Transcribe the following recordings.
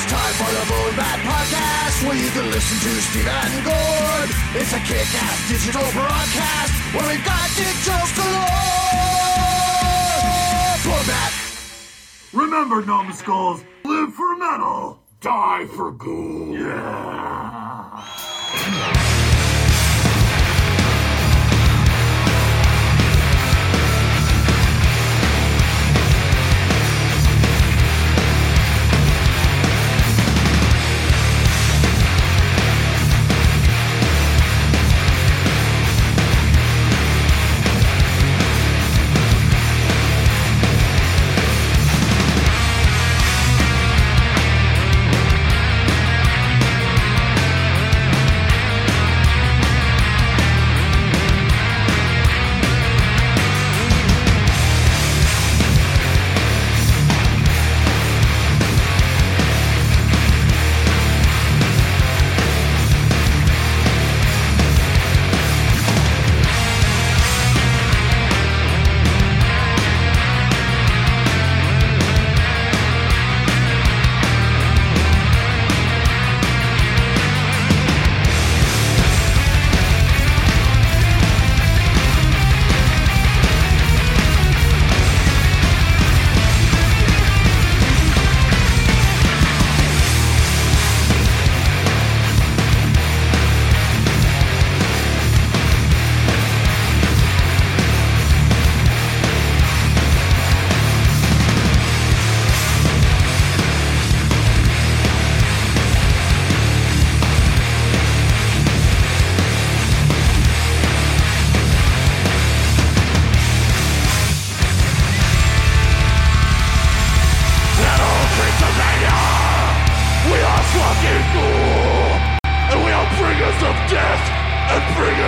It's time for the Bone Bat Podcast, where you can listen to Steve and Gord. It's a kick-ass digital broadcast where we've got dick jokes galore. Bone Bat. Remember, numbskulls, live for metal, die for gold. Yeah.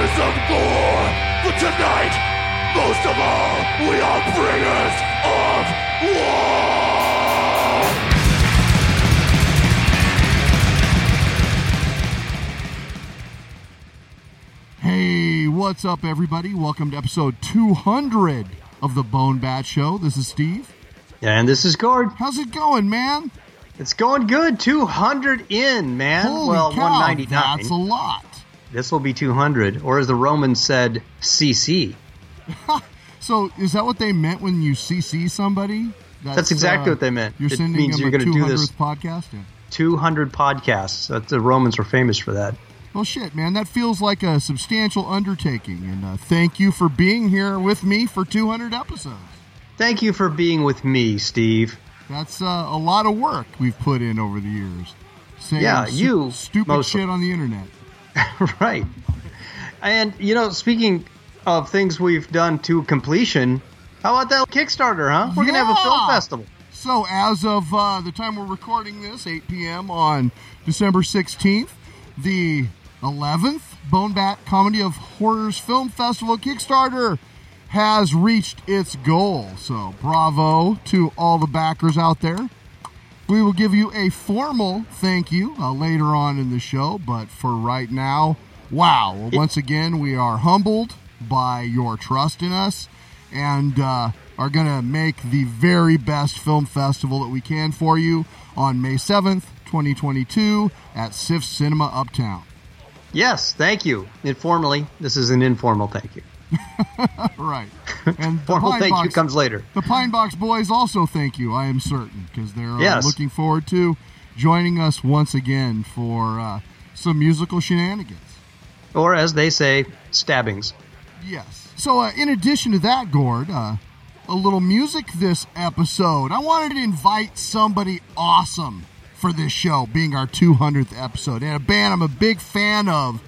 Bringers of gore! But tonight, most of all, we are bringers of war! Hey, what's up, everybody? Welcome to episode 200 of the Bone Bat Show. This is Steve. And this is Gord. How's it going, man? It's going good. 200 in, man. Holy well, cow, 199. that's a lot. This will be 200, or as the Romans said, CC. So, is that what they meant when you CC somebody? That's exactly what they meant. You're It sending means them you're a gonna do this- podcast? Yeah. 200 podcasts. That the Romans were famous for that. Well, shit, man, that feels like a substantial undertaking. And uh, thank you for being here with me for 200 episodes. Thank you for being with me, Steve. That's uh, a lot of work we've put in over the years. Saying Yeah, you stupid mostly. shit on the internet. right. And, you know, speaking of things we've done to completion, how about that Kickstarter, huh? We're going to have a film festival. So, as of uh, the time we're recording this, 8 p.m. on December 16th, the 11th Bone Bat Comedy of Horrors Film Festival Kickstarter has reached its goal. So, bravo to all the backers out there. We will give you a formal thank you uh, later on in the show, but for right now, wow. Well, once again, we are humbled by your trust in us and uh, are going to make the very best film festival that we can for you on May 7th, 2022 at SIFF Cinema Uptown. Yes, thank you. Informally, this is an informal thank you. Right. And the Formal thank you Box- comes later. The Pine Box Boys also thank you, I am certain, because they're uh, Yes. looking forward to joining us once again for uh, some musical shenanigans. Or as they say, stabbings. Yes. So, uh, in addition to that, Gord, uh, a little music this episode. I wanted to invite somebody awesome for this show, being our 200th episode, and a band I'm a big fan of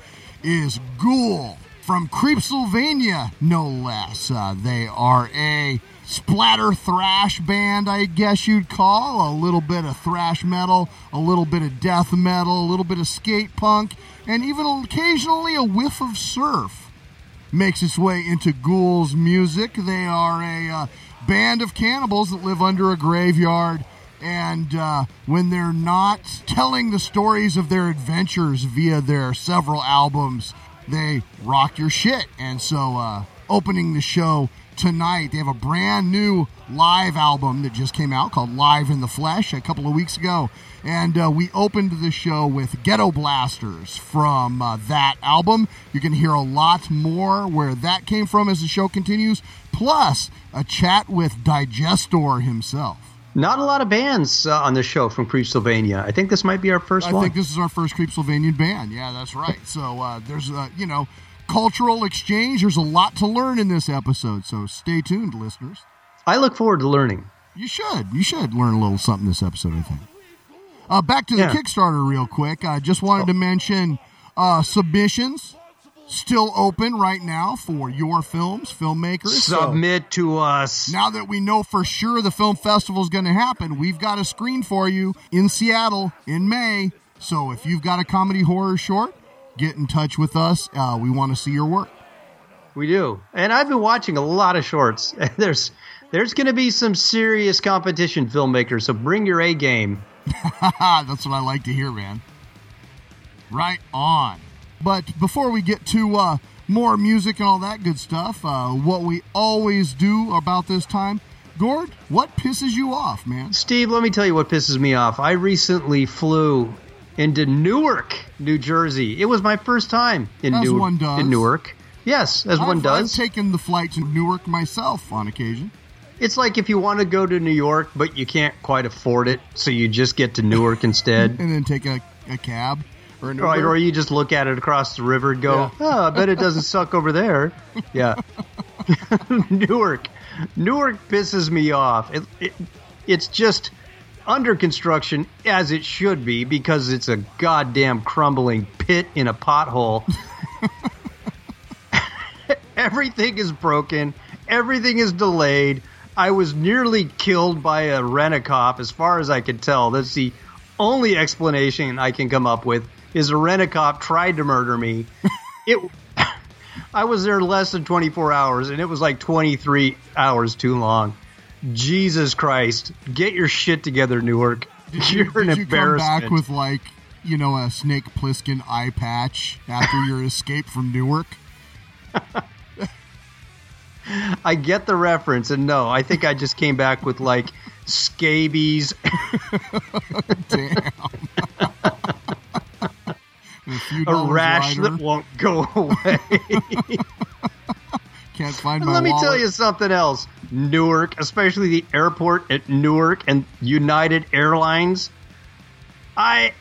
is Ghoul from Creepsylvania, no less. Uh, they are a splatter thrash band, I guess you'd call. A little bit of thrash metal, a little bit of death metal, a little bit of skate punk, and even occasionally a whiff of surf makes its way into Ghoul's music. They are a uh, band of cannibals that live under a graveyard. And uh, when they're not telling the stories of their adventures via their several albums, they rock your shit. And so, uh, opening the show tonight, they have a brand new live album that just came out called Live in the Flesh a couple of weeks ago. And uh, we opened the show with Ghetto Blasters from uh, that album. You can hear a lot more where that came from as the show continues, plus a chat with Digestor himself. Not a lot of bands uh, on the show from Creepsylvania. I think this might be our first I one. I think this is our first Creepsylvanian band. Yeah, that's right. So uh, there's a you know cultural exchange. There's a lot to learn in this episode. So stay tuned, listeners. I look forward to learning. You should. You should learn a little something this episode. I think. Uh, back to the Yeah. Kickstarter, real quick. I just wanted to mention uh, submissions still open right now for your films, filmmakers. So- Submit to us. now that we know for sure the film festival is going to happen, we've got a screen for you in Seattle in May. So if you've got a comedy horror short, get in touch with us. Uh, we want to see your work. We do. And I've been watching a lot of shorts. There's there's going to be some serious competition filmmakers, so bring your A game. That's what I like to hear, man. Right on. But before we get to uh, more music and all that good stuff, uh, what we always do about this time, Gord, what pisses you off, man? Steve, let me tell you what pisses me off. I recently flew into Newark, New Jersey. It was my first time in, As Newark, one does. in Newark. Yes, as one I've, does. I've taken the flight to Newark myself on occasion. It's like if you want to go to New York, but you can't quite afford it, so you just get to Newark instead. and then take a, a cab or an Uber. or you just look at it across the river and go, oh, I bet it doesn't suck over there. Yeah. Newark. Newark pisses me off. It, it, it's just under construction as it should be because it's a goddamn crumbling pit in a pothole. Everything is broken. Everything is delayed. I was nearly killed by a rent-a-cop, as far as I could tell. That's the only explanation I can come up with. Is a rent-a-cop tried to murder me? it. I was there less than 24 hours, and it was like 23 hours too long. Jesus Christ! Get your shit together, Newark. You're an Did you come back with like you know a Snake Plissken eye patch after your escape from Newark? I get the reference, and no, I think I just came back with like scabies. Damn. A few a dollars rash that won't go away. Can't find my let me wallet. tell you something else. Newark, especially the airport at Newark and United Airlines. I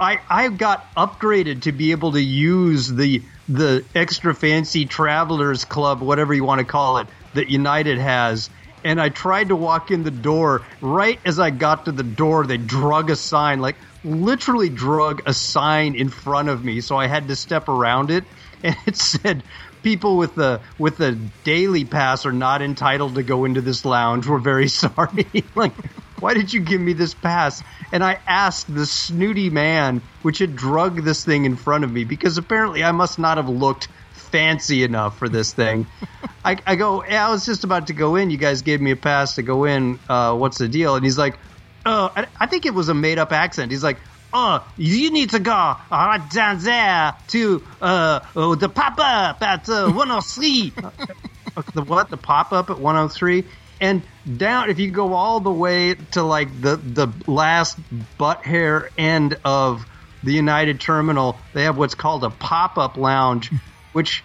I I got upgraded to be able to use the the extra fancy travelers club, whatever you want to call it, that United has. And I tried to walk in the door. Right as I got to the door, they drug a sign, like literally drug a sign in front of me. So I had to step around it, and it said, "People with the with the daily pass are not entitled to go into this lounge. We're very sorry." like, why did you give me this pass? And I asked the snooty man, which had drug this thing in front of me, because apparently I must not have looked fancy enough for this thing. I, I go, yeah, I was just about to go in. You guys gave me a pass to go in. Uh, what's the deal? And he's like, uh, I, I think it was a made up accent. He's like, oh, you need to go right down there to uh, uh, the pop up at uh, 103. Uh, the what? The pop up at 103. And down, if you go all the way to like the the last butt hair end of the United Terminal, they have what's called a pop up lounge, which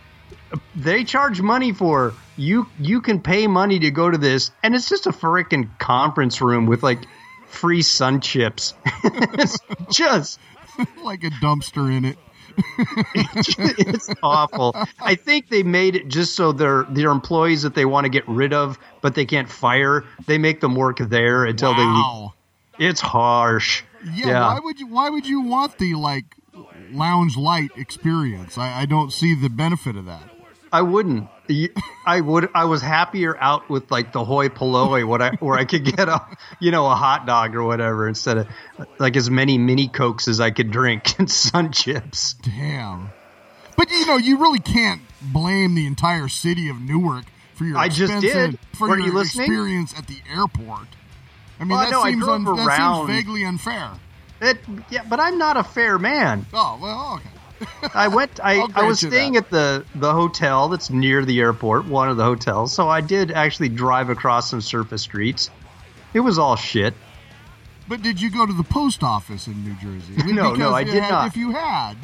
uh, they charge money for. You you can pay money to go to this, and it's just a freaking conference room with like free sun chips. it's just like a dumpster in it. it's awful. I think they made it just so their their employees that they want to get rid of, but they can't fire. They make them work there until Wow. they. It's harsh. Yeah, Yeah. Why would you? Why would you want the like lounge light experience. I, I don't see the benefit of that. I wouldn't. I would. I was happier out with like the hoi polloi, what I where I could get a you know a hot dog or whatever instead of like as many mini cokes as I could drink and sun chips. Damn. But you know, you really can't blame the entire city of Newark for your I just did. for Weren't your you listening? experience at the airport. I mean, Well, that, no, I seems drove un- that seems vaguely unfair. It, yeah, but I'm not a fair man. Oh well, okay. I went. I, I was staying that. at the the hotel that's near the airport, one of the hotels. So I did actually drive across some surface streets. It was all shit. But did you go to the post office in New Jersey? I mean, No, no, I did had- not. If you had,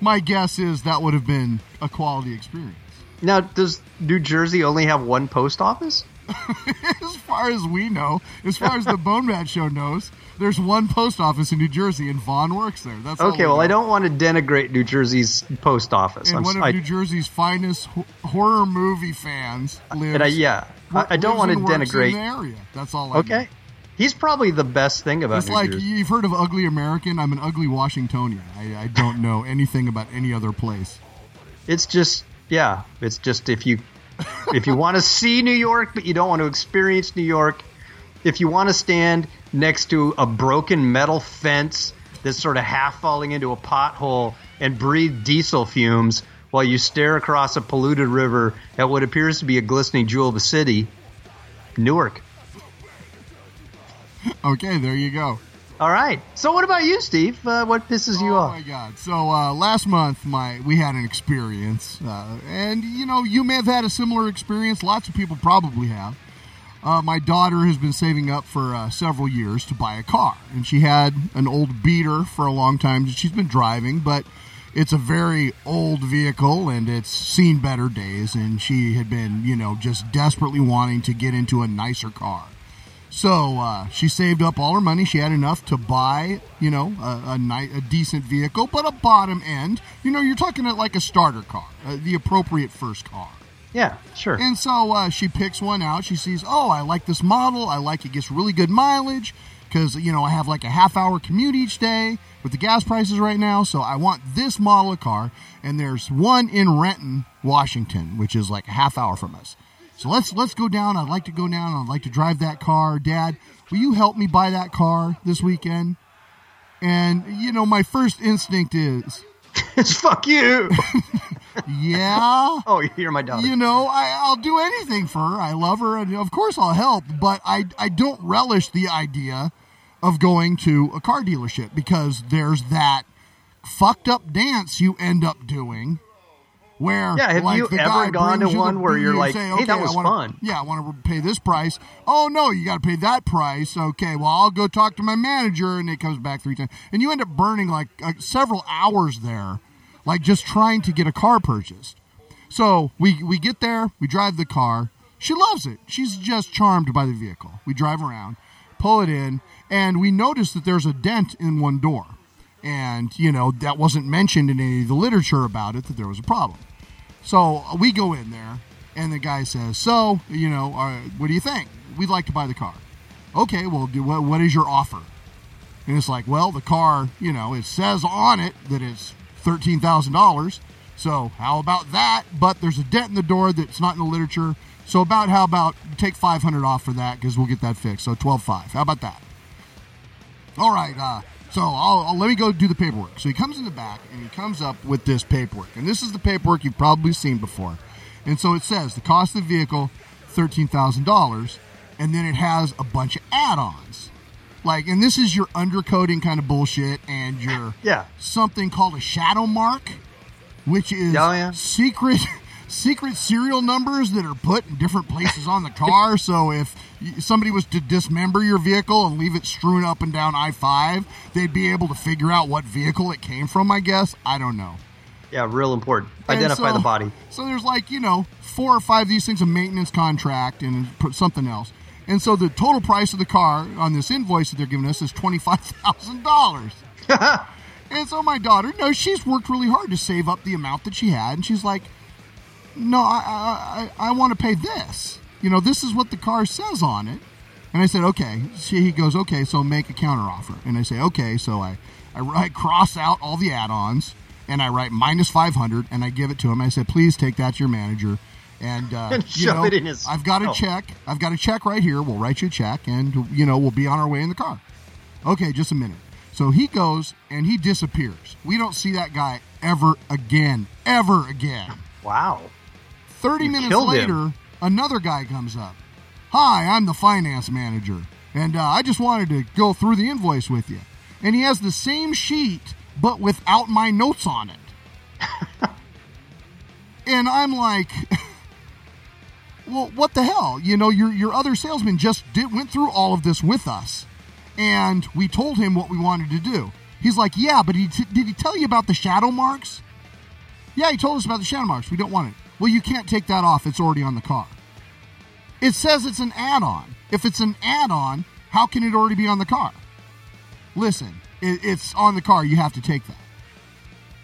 my guess is that would have been a quality experience. Now, does New Jersey only have one post office? as far as we know, as far as the Bone Bat Show knows, there's one post office in New Jersey, and Vaughn works there. That's Okay, we well, I don't want to denigrate New Jersey's post office. And I'm one of I- New Jersey's finest ho- horror movie fans lives. I, yeah, I, I don't want to denigrate. the area. That's all. I Okay, know. he's probably the best thing about It's New like Jersey. you've heard of Ugly American. I'm an ugly Washingtonian. I, I don't know anything about any other place. It's just, yeah, it's just if you if you want to see New York but you don't want to experience New York, if you want to stand next to a broken metal fence that's sort of half falling into a pothole and breathe diesel fumes while you stare across a polluted river at what appears to be a glistening jewel of a city, Newark. Okay, there you go. All right. So what about you, Steve? Uh, what pisses you oh off? Oh my god! So uh, last month, my we had an experience, uh, and you know, you may have had a similar experience. Lots of people probably have. Uh, my daughter has been saving up for uh, several years to buy a car, and she had an old beater for a long time she's been driving, but it's a very old vehicle and it's seen better days. And she had been, you know, just desperately wanting to get into a nicer car. So uh, she saved up all her money. She had enough to buy, you know, a, a, ni- a decent vehicle, but a bottom end. You know, you're talking at like a starter car, uh, the appropriate first car. Yeah, sure. And so uh, she picks one out. She sees, oh, I like this model. I like it gets really good mileage because, you know, I have like a half hour commute each day with the gas prices right now. So I want this model of car. And there's one in Renton, Washington, which is like a half hour from us. So let's let's go down. I'd like to go down. I'd like to drive that car. Dad, will you help me buy that car this weekend? And you know, my first instinct is, it's fuck you. yeah. oh, you're my daughter. you know, I, I'll do anything for her. I love her, and of course I'll help. But I, I don't relish the idea of going to a car dealership because there's that fucked up dance you end up doing. Where Yeah, have like, you the ever guy gone to one where you're like, say, "Hey, that "Okay, was I wanna- fun." Yeah, I want to pay this price. Oh no, you got to pay that price. Okay, well I'll go talk to my manager, and it comes back three times, and you end up burning like uh, several hours there, like just trying to get a car purchased. So we we get there, we drive the car. She loves it. She's just charmed by the vehicle. We drive around, pull it in, and we notice that there's a dent in one door. And, you know, that wasn't mentioned in any of the literature about it that there was a problem. So we go in there, and the guy says, "So, you know, uh, what do you think? We'd like to buy the car." Okay, well, do, what, what is your offer? And it's like, well, the car, you know, it says on it that it's thirteen thousand dollars. So how about that? But there's a dent in the door that's not in the literature. So about how about take five hundred off for that because we'll get that fixed. So twelve five. How about that? All right. Uh, so I'll, I'll let me go do the paperwork. So he comes in the back and he comes up with this paperwork, and this is the paperwork you've probably seen before. And so it says the cost of the vehicle thirteen thousand dollars, and then it has a bunch of add-ons. Like, and this is your undercoating kind of bullshit, and your Yeah. something called a shadow mark, which is Oh, yeah. secret secret serial numbers that are put in different places on the car. so if somebody was to dismember your vehicle and leave it strewn up and down I five, they'd be able to figure out what vehicle it came from. I guess I don't know. Yeah, real important. And Identify so- the body. So there's like, you know, four or five of these things, a maintenance contract and put something else. And so the total price of the car on this invoice that they're giving us is $25,000. and so my daughter, no, she's worked really hard to save up the amount that she had. And she's like, no, I, I, I, I want to pay this. You know, this is what the car says on it. And I said, okay. She, he goes, okay, so make a counteroffer. And I say, okay. So I, I, I cross out all the add-ons and I write minus 500 and I give it to him. I said, please take that to your manager. And, uh, And you shove know, it in his- I've got a oh. check. I've got a check right here. We'll write you a check and, you know, we'll be on our way in the car. Okay, just a minute. So he goes and he disappears. We don't see that guy ever again. Ever again. Wow. 30 You minutes later, him. another guy comes up. Hi, I'm the finance manager, and uh, I just wanted to go through the invoice with you. And he has the same sheet, but without my notes on it. and I'm like, well, what the hell? You know, your your other salesman just did, went through all of this with us, and we told him what we wanted to do. He's like, yeah, but he t- did he tell you about the shadow marks? Yeah, he told us about the shadow marks. We don't want it. Well, you can't take that off. It's already on the car. It says it's an add-on. If it's an add-on, how can it already be on the car? Listen, it, it's on the car. You have to take that.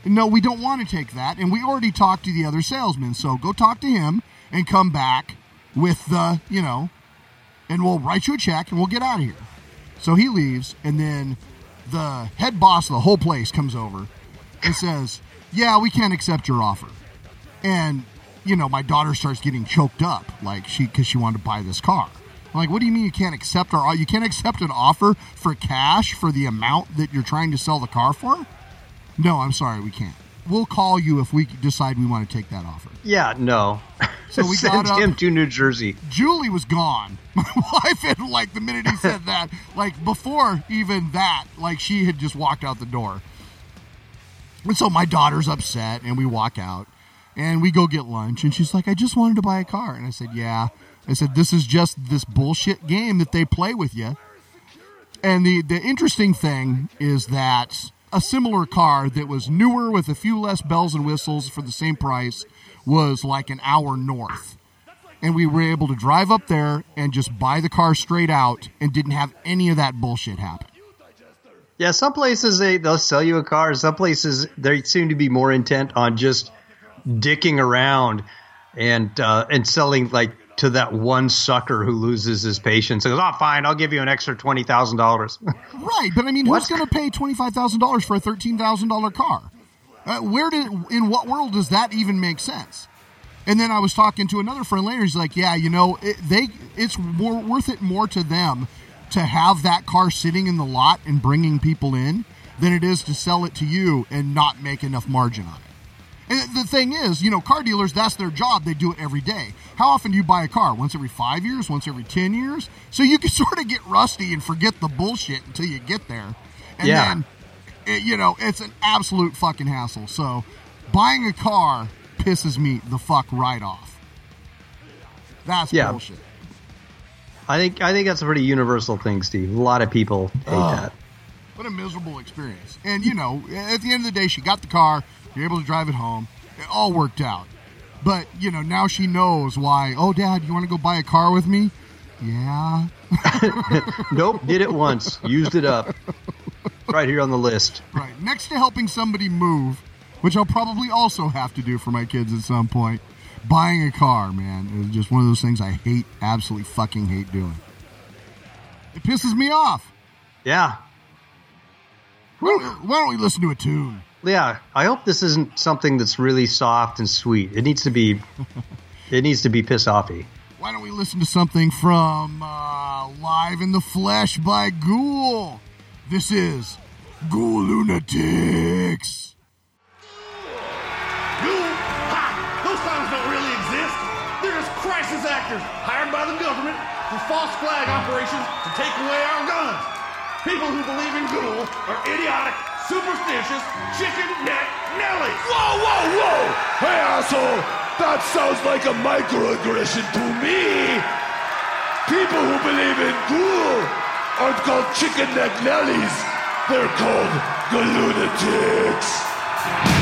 No, we don't want to take that, and we already talked to the other salesman. So go talk to him and come back with the, you know, and we'll write you a check and we'll get out of here. So he leaves, and then the head boss of the whole place comes over and says, "Yeah, we can't accept your offer." And you know, my daughter starts getting choked up, like she because she wanted to buy this car. I'm like, what do you mean you can't accept our? You can't accept an offer for cash for the amount that you're trying to sell the car for? No, I'm sorry, we can't. We'll call you if we decide we want to take that offer. Yeah, no. So we Send got up- him to New Jersey. Julie was gone. My wife had like the minute he said that, like before even that, like she had just walked out the door. And so my daughter's upset, and we walk out, and we go get lunch, and she's like, "I just wanted to buy a car," and I said, "Yeah." I said, "This is just this bullshit game that they play with you." And the the interesting thing is that a similar car that was newer with a few less bells and whistles for the same price was like an hour north and we were able to drive up there and just buy the car straight out and didn't have any of that bullshit happen. Yeah, some places they they'll sell you a car. Some places they seem to be more intent on just dicking around and uh, and selling like to that one sucker who loses his patience and goes, "Oh, fine, I'll give you an extra twenty thousand dollars." Right, but I mean, who's going to pay twenty five thousand dollars for a thirteen thousand dollar car? Uh, where did in what world does that even make sense? And then I was talking to another friend later. He's like, "Yeah, you know, it, they it's more worth it more to them to have that car sitting in the lot and bringing people in than it is to sell it to you and not make enough margin on it." And the thing is, you know, car dealers, that's their job. They do it every day. How often do you buy a car? Once every five years? Once every 10 years? So you can sort of get rusty and forget the bullshit until you get there. And Yeah. then, it, you know, it's an absolute fucking hassle. So buying a car pisses me the fuck right off. That's Yeah. bullshit. I think I think that's a pretty universal thing, Steve. A lot of people hate that. What a miserable experience. And, you know, at the end of the day, she got the car. You're able to drive it home. It all worked out. But, you know, now she knows why. Oh, Dad, you want to go buy a car with me? Yeah. Nope, did it once, used it up. Right here on the list. Right. Next to helping somebody move, which I'll probably also have to do for my kids at some point, buying a car, man, is just one of those things I hate, absolutely fucking hate doing. It pisses me off. Yeah, Why don't, why don't we listen to a tune? Yeah. I hope this isn't something that's really soft and sweet. It needs to be. It needs to be piss offy. Why don't we listen to something from uh, Live in the Flesh by Ghoul? This is Ghoulunatics. You? Ha! Those songs don't really exist. They're just crisis actors hired by the government for false flag operations to take away our guns. People who believe in ghoul are idiotic, superstitious, chicken neck Nellies. Whoa, whoa, whoa! Hey, asshole! That sounds like a microaggression to me! People who believe in ghoul aren't called chicken neck Nellies. They're called Ghoulunatics. All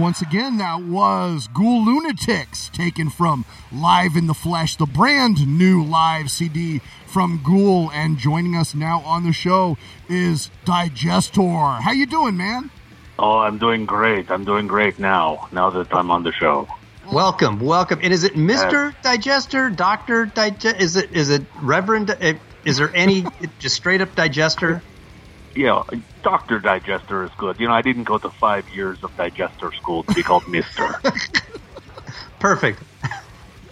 once again, that was Ghoulunatics, taken from Live in the Flesh, the brand new live CD from Ghoul. And joining us now on the show is Digestor. How you doing, man? Oh, I'm doing great. I'm doing great now. Now that I'm on the show. Welcome, welcome. And is it Mister Digestor, Doctor Digest? Is it is it Reverend? uh, Is there any just straight up Digestor? Yeah, Doctor Digestor is good. You know, I didn't go to five years of digester school to be called Mister. Perfect.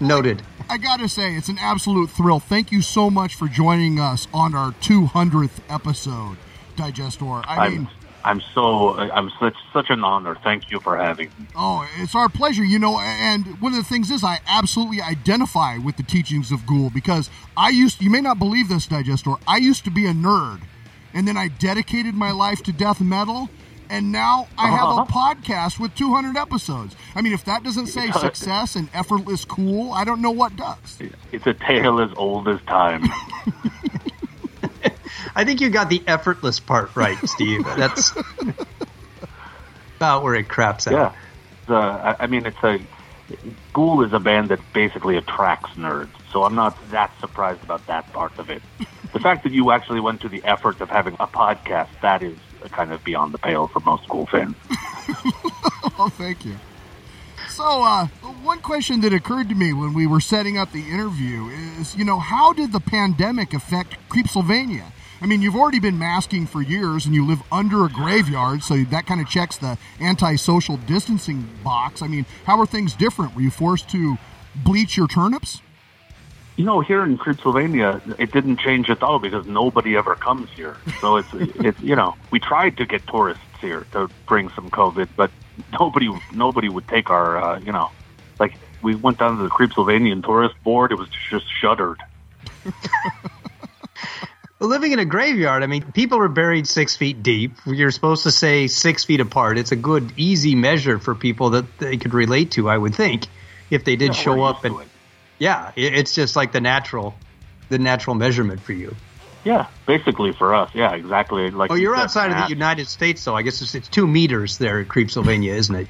Noted. I gotta say, it's an absolute thrill. Thank you so much for joining us on our 200th episode, Digestor. I mean, I'm I'm so I'm such such an honor. Thank you for having me. Oh, it's our pleasure, you know. And one of the things is, I absolutely identify with the teachings of Ghoul because I used, you may not believe this, Digestor, I used to be a nerd. And then I dedicated my life to death metal. And now I uh-huh. have a podcast with 200 episodes. I mean, if that doesn't say success and effortless cool, I don't know what does. It's a tale as old as time. I think you got the effortless part right, Steve. That's about where it craps out. yeah, the, I, I mean, it's a Ghoul is a band that basically attracts nerds. So I'm not that surprised about that part of it. The fact that you actually went to the effort of having a podcast that is kind of beyond the pale for most Ghoul fans. Oh, thank you. So, uh, one question that occurred to me when we were setting up the interview is, you know, how did the pandemic affect Creepsylvania? I mean, you've already been masking for years and you live under a graveyard, so that kind of checks the anti-social distancing box. I mean, how are things different? Were you forced to bleach your turnips? You know, here in Creepsylvania, it didn't change at all because nobody ever comes here. So it's it's you know we tried to get tourists here to bring some COVID, but nobody nobody would take our uh, you know like we went down to the Creepsylvanian tourist board. It was just shuttered. Well, living in a graveyard, I mean, people are buried six feet deep. You're supposed to say six feet apart. It's a good, easy measure for people that they could relate to, I would think, if they did Yeah, show up. And it. Yeah, it's just like the natural, the natural measurement for you. Yeah, basically for us. Yeah, exactly. Like Oh, you you're said, outside of the United States, though. I guess it's, it's two meters there at Creepsylvania, isn't it?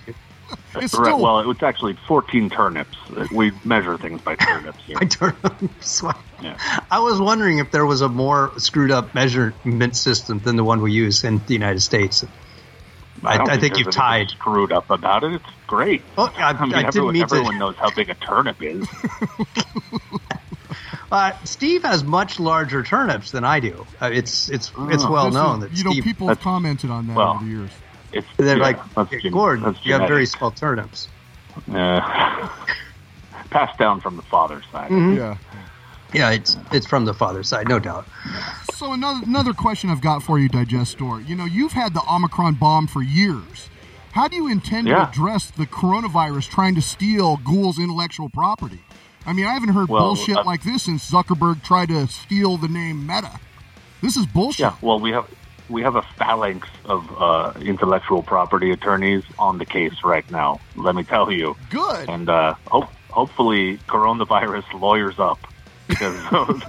It's Right, still well, it's actually 14 turnips. We measure things by turnips here. I turn so Yeah. I was wondering if there was a more screwed up measurement system than the one we use in the United States. I, don't I think you've tied. Screwed up about it. It's great. Oh, I, I mean, I didn't everyone, mean everyone to. knows how big a turnip is. Uh, Steve has much larger turnips than I do. Uh, it's it's it's Oh. well this known is- that you know people have commented on that well, over the years. It's they're yeah, like, that's "Hey, Gordon, that's you have very small turnips. Uh, passed down from the father's side. Mm-hmm. Yeah. Yeah, it's it's from the father's side, no doubt. So another another question I've got for you, Digestor. You know, you've had the Omicron bomb for years. How do you intend Yeah. to address the coronavirus trying to steal Ghoul's intellectual property? I mean, I haven't heard Well, bullshit uh, like this since Zuckerberg tried to steal the name Meta. This is bullshit. Yeah, well, we have we have a phalanx of uh, intellectual property attorneys on the case right now. Let me tell you, Good. and uh, hope hopefully coronavirus lawyers up because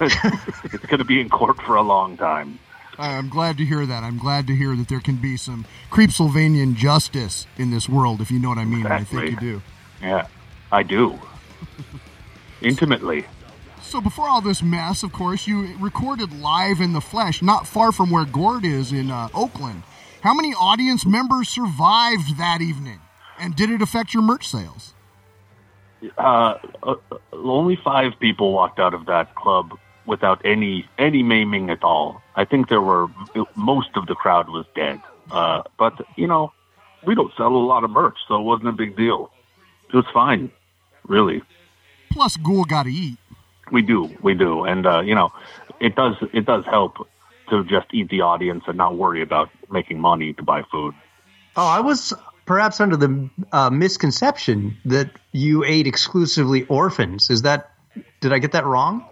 it's going to be in court for a long time. I'm glad to hear that. I'm glad to hear that there can be some Creepsylvanian justice in this world, if you know what I mean. and I think you do. Yeah, I do. Intimately. So before all this mess, of course, you recorded live in the flesh, not far from where Gord is in uh, Oakland. How many audience members survived that evening, and did it affect your merch sales? Uh, uh, only five people walked out of that club without any any maiming at all. I think there were most of the crowd was dead. Uh, but you know, we don't sell a lot of merch, so it wasn't a big deal. It was fine, really. Plus, Ghoul got to eat. We do, we do, and uh, you know, it does it does help to just eat the audience and not worry about making money to buy food. Oh, I was perhaps under the uh, misconception that you ate exclusively orphans. Is that did I get that wrong?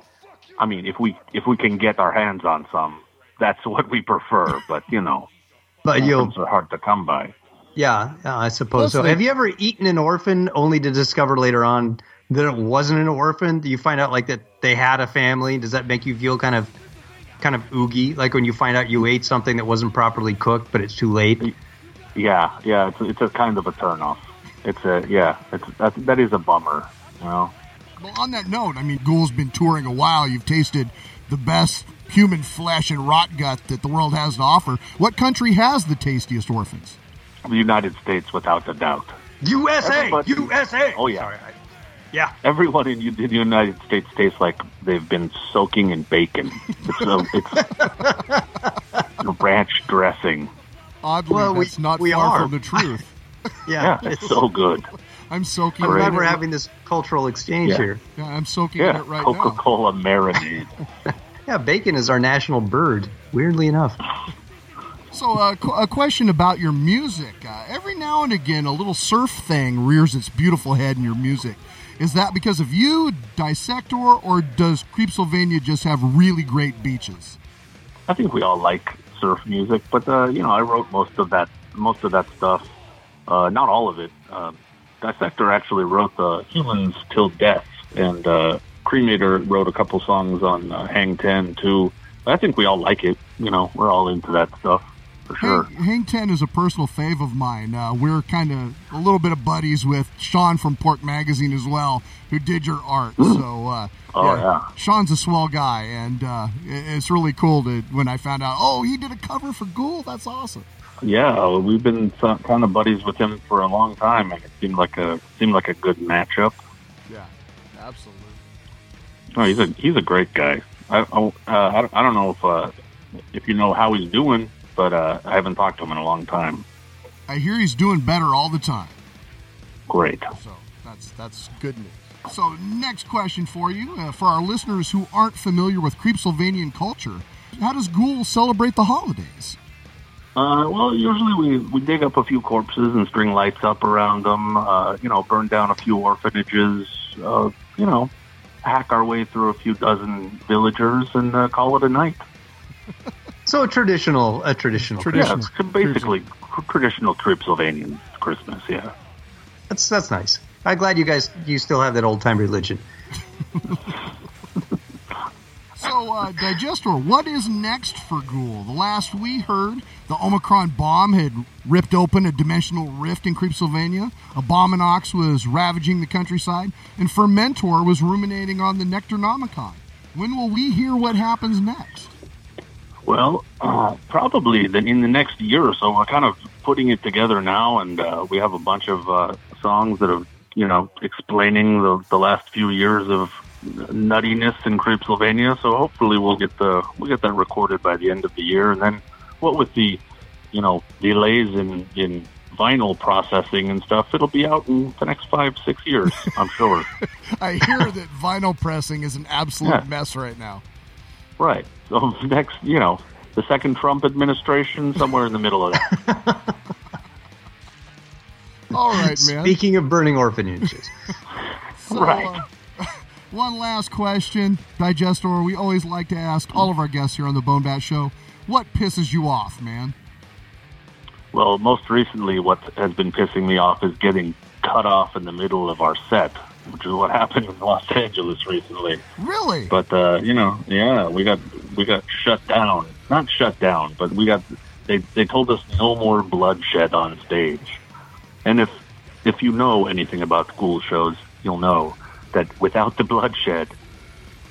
I mean, if we if we can get our hands on some, that's what we prefer. But you know, But you'll orphans are hard to come by. Yeah, yeah, I suppose so. Have you ever eaten an orphan only to discover later on that it wasn't an orphan? Do you find out like that they had a family? Does that make you feel kind of kind of oogie? Like when you find out you ate something that wasn't properly cooked, but it's too late? Yeah, yeah, it's it's a kind of a turnoff. It's a yeah, it's that that is a bummer. You know. Well, on that note, I mean, Ghoul's been touring a while. You've tasted the best human flesh and rot gut that the world has to offer. What country has the tastiest orphans? The United States, without a doubt. USA, Everybody- USA. Oh, yeah. Sorry, I- yeah. Everyone in, in the United States tastes like they've been soaking in bacon. It's a, it's ranch dressing. Oddly, Well, we- that's not we far are. from the truth. Yeah, Yeah, it's so good. I'm soaking. I'm it glad we're it- having this cultural exchange Yeah. here. Yeah, I'm soaking in Yeah, it right now. Coca-Cola marinade. Yeah, bacon is our national bird. Weirdly enough. So, uh, a question about your music. Uh, every now and again, a little surf thing rears its beautiful head in your music. Is that because of you, Dissector, or does Creepsylvania just have really great beaches? I think we all like surf music, but uh, you know, I wrote most of that most of that stuff. Uh, not all of it. Uh, Dissector actually wrote the Humans Till Death, and uh, Cremator wrote a couple songs on uh, Hang Ten too. I think we all like it. You know, we're all into that stuff for sure. Hang, Hang 10 is a personal fave of mine. Uh, we're kind of a little bit of buddies with Sean from Pork Magazine as well, who did your art. So, uh, Oh, yeah. Sean's a swell guy, and uh, it- it's really cool to when I found out, oh, he did a cover for Ghoul. That's awesome. Yeah, we've been kind of buddies with him for a long time, and it seemed like a seemed like a good matchup. Yeah, absolutely. Oh, he's a he's a great guy. I I, uh, don't- I don't know if uh, if you know how he's doing, but uh, I haven't talked to him in a long time. I hear he's doing better all the time. Great. So that's that's good news. So next question for you, uh, for our listeners who aren't familiar with Creepsylvanian culture, how does Ghoul celebrate the holidays? Uh, well, usually we, we dig up a few corpses and string lights up around them. Uh, you know, burn down a few orphanages. Uh, you know, hack our way through a few dozen villagers and uh, call it a night. So a traditional, a traditional. Traditional. Yeah, it's basically tr- traditional Tripsylvanian Christmas. Yeah. That's that's nice. I'm glad you guys you still have that old time religion. So, uh, Digestor, what is next for Ghoul? The last we heard, the Omicron bomb had ripped open a dimensional rift in Creepsylvania. Abominax was ravaging the countryside, and Fermentor was ruminating on the Nectarnomicon. When will we hear what happens next? Well, uh, probably then in the next year or so. We're kind of putting it together now, and uh, we have a bunch of uh, songs that are, you know, explaining the, the last few years of nuttiness in Creepsylvania. So hopefully we'll get the we'll get that recorded by the end of the year, and then what with the, you know, delays in in vinyl processing and stuff, it'll be out in the next five six years, I'm sure. I hear that vinyl pressing is an absolute Yeah. mess right now. right. So next, you know. The second Trump administration, somewhere in the middle of that. All right, man. Speaking of burning orphanages, So, Right. uh, one last question, Digestor. We always like to ask all of our guests here on the Bone Bat Show, what pisses you off, man? Well, most recently, what has been pissing me off is getting cut off in the middle of our set, which is what happened in Los Angeles recently. Really? But uh, you know, yeah, we got we got shut down. Not shut down, but we got they they told us no more bloodshed on stage. And if if you know anything about Ghoul shows, you'll know that without the bloodshed,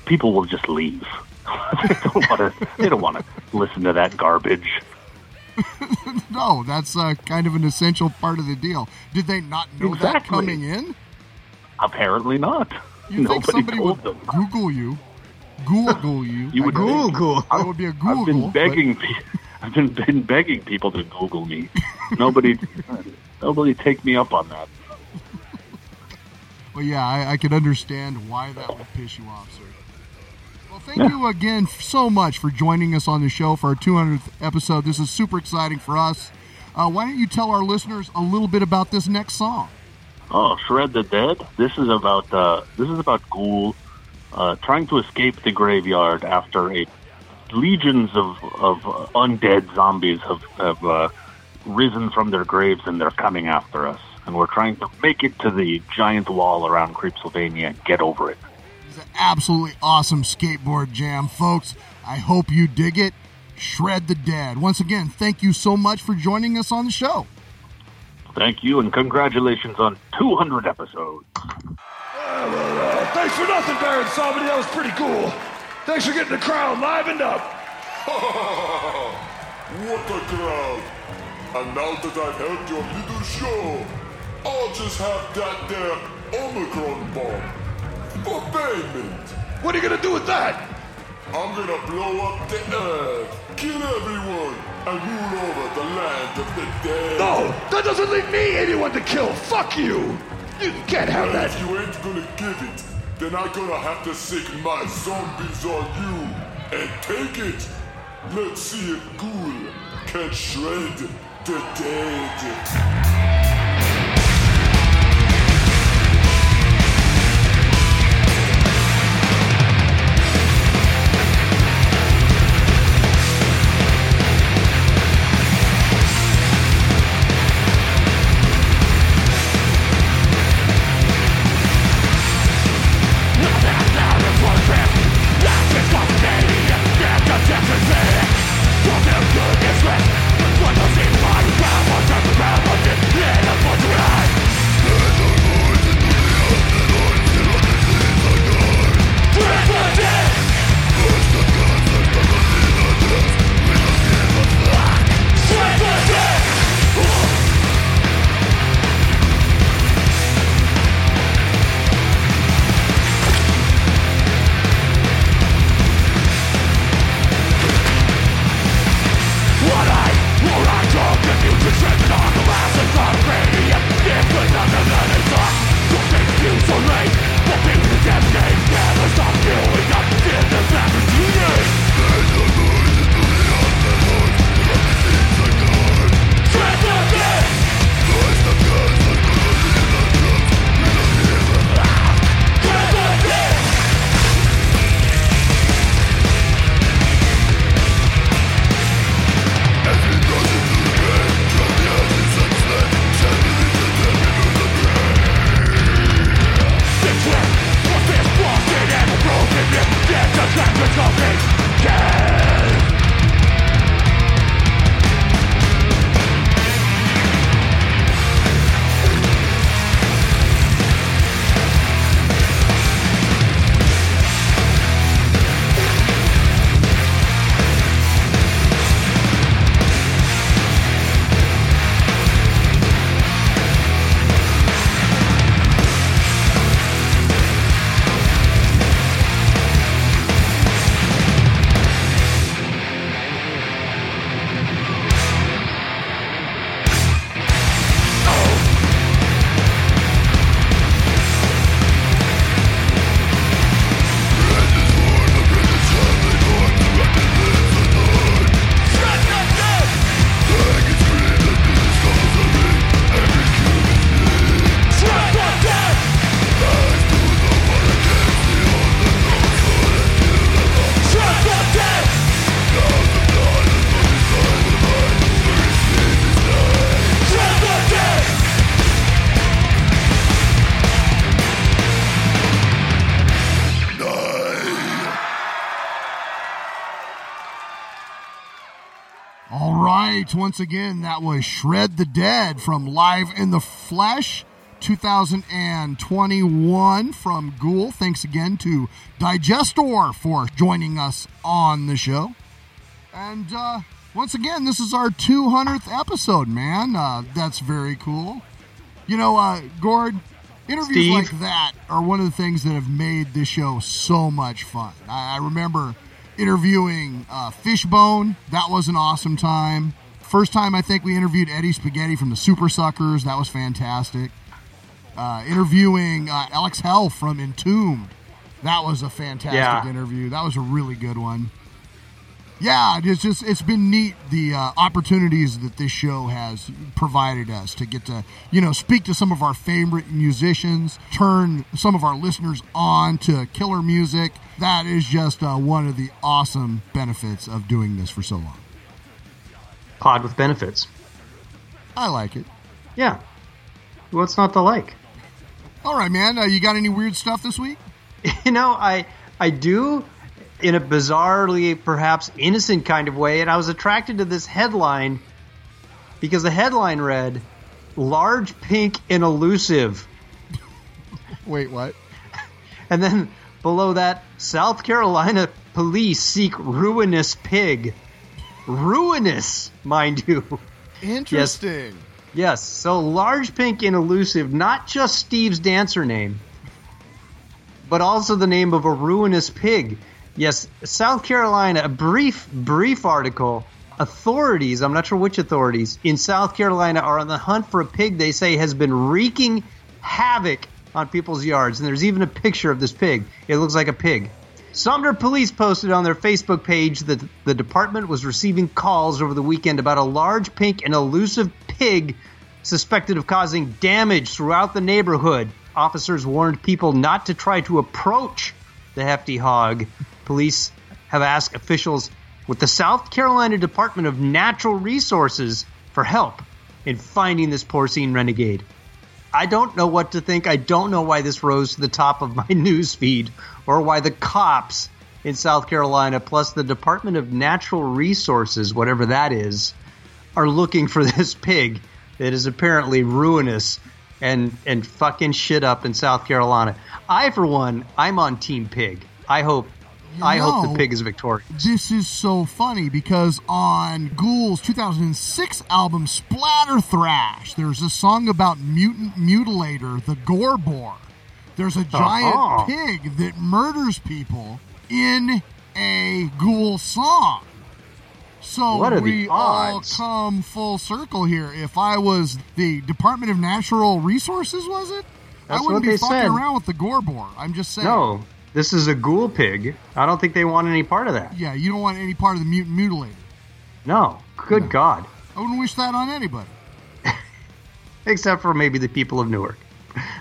people will just leave. they don't want to. They don't want to listen to that garbage. no, that's uh, kind of an essential part of the deal. Did they not know that coming in? Apparently not. You think somebody told would them. Google you? Google you? You would Google, Google. That would be a Google. I've been but- begging. I've been, been begging people to Google me. Nobody, nobody take me up on that. Well, yeah, I, I can understand why that would piss you off, sir. Well, thank Yeah. you again so much for joining us on the show for our 200th episode. This is super exciting for us. Uh, why don't you tell our listeners a little bit about this next song? Oh, shred the dead. This is about uh, this is about Ghoul uh, trying to escape the graveyard after a legions of of undead zombies have have uh, risen from their graves and they're coming after us. And we're trying to make it to the giant wall around Creepsylvania and get over it. It's an absolutely awesome skateboard jam, folks. I hope you dig it. Shred the Dead. Once again, thank you so much for joining us on the show. Thank you, and congratulations on 200 episodes. Uh, thanks for nothing, Baron Somebody. That was pretty cool. Thanks for getting the crowd livened up. what a crowd! And now that I've helped your little show, I'll just have that there Omicron bomb for payment. What are you gonna do with that? I'm gonna blow up the earth, kill everyone, and rule over the land of the dead. No, that doesn't leave me anyone to kill. Fuck you. You can't have And that. if you ain't gonna give it, then I'm gonna have to sick my zombies on you and take it. Let's see if Ghoul can shred the dead. Once again, that was Shred the Dead from Live in the Flesh 2021 from Ghoul. Thanks again to Digestor for joining us on the show. And uh, once again, this is our 200th episode, man. Uh, that's very cool. You know, uh, Gord, interviews Steve? like that are one of the things that have made this show so much fun. I, I remember interviewing uh, Fishbone. That was an awesome time. First time I think we interviewed Eddie Spaghetti from the Supersuckers. That was fantastic. Uh, interviewing uh, Alex Hell from Entombed. That was a fantastic Yeah. interview. That was a really good one. Yeah, it's just it's been neat the uh, opportunities that this show has provided us to get to you know speak to some of our favorite musicians, turn some of our listeners on to killer music. That is just uh, one of the awesome benefits of doing this for so long. Pod with benefits. I like it. Yeah. What's not to like? All right, man. Uh, you got any weird stuff this week? You know, I I do in a bizarrely perhaps innocent kind of way, and I was attracted to this headline because the headline read large, pink, and elusive. Wait, what? And then below that, South Carolina police seek ruinous pig. Ruinous, mind you. Interesting. Yes, so large, pink, and elusive, not just Steve's dancer name, but also the name of a ruinous pig. Yes, South Carolina, a brief, brief article. Authorities, I'm not sure which authorities, in South Carolina are on the hunt for a pig they say has been wreaking havoc on people's yards. And there's even a picture of this pig. It looks like a pig. Sumter police posted on their Facebook page that the department was receiving calls over the weekend about a large, pink, and elusive pig suspected of causing damage throughout the neighborhood. Officers warned people not to try to approach the hefty hog. Police have asked officials with the South Carolina Department of Natural Resources for help in finding this porcine renegade. I don't know what to think. I don't know why this rose to the top of my news feed or why the cops in South Carolina, plus the Department of Natural Resources, whatever that is, are looking for this pig that is apparently ruinous and and fucking shit up in South Carolina. I, for one, I'm on Team Pig. I hope I hope the pig is victorious. This is so funny because on Ghoul's 2006 album Splatter Thrash, there's a song about mutant mutilator, the Gore There's a giant Uh-huh. pig that murders people in a Ghoul song. So we all come full circle here. If I was the Department of Natural Resources, was it? That's I wouldn't be fucking said. around with the Gore I'm just saying. No, this is a ghoul pig. I don't think they want any part of that. Yeah, you don't want any part of the mutant mutilator. No, good God. I wouldn't wish that on anybody. except for maybe the people of Newark.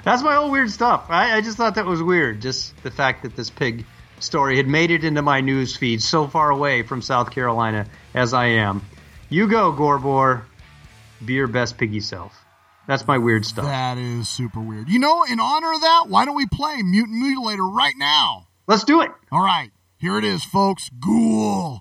That's my whole weird stuff. I, I just thought that was weird. Just the fact that this pig story had made it into my news feed so far away from South Carolina as I am. You go, Gorbor. Be your best piggy self. That's my weird stuff. That is super weird. You know, in honor of that, why don't we play Mutant Mutilator right now? Let's do it. All right, here it is, folks. Ghoul.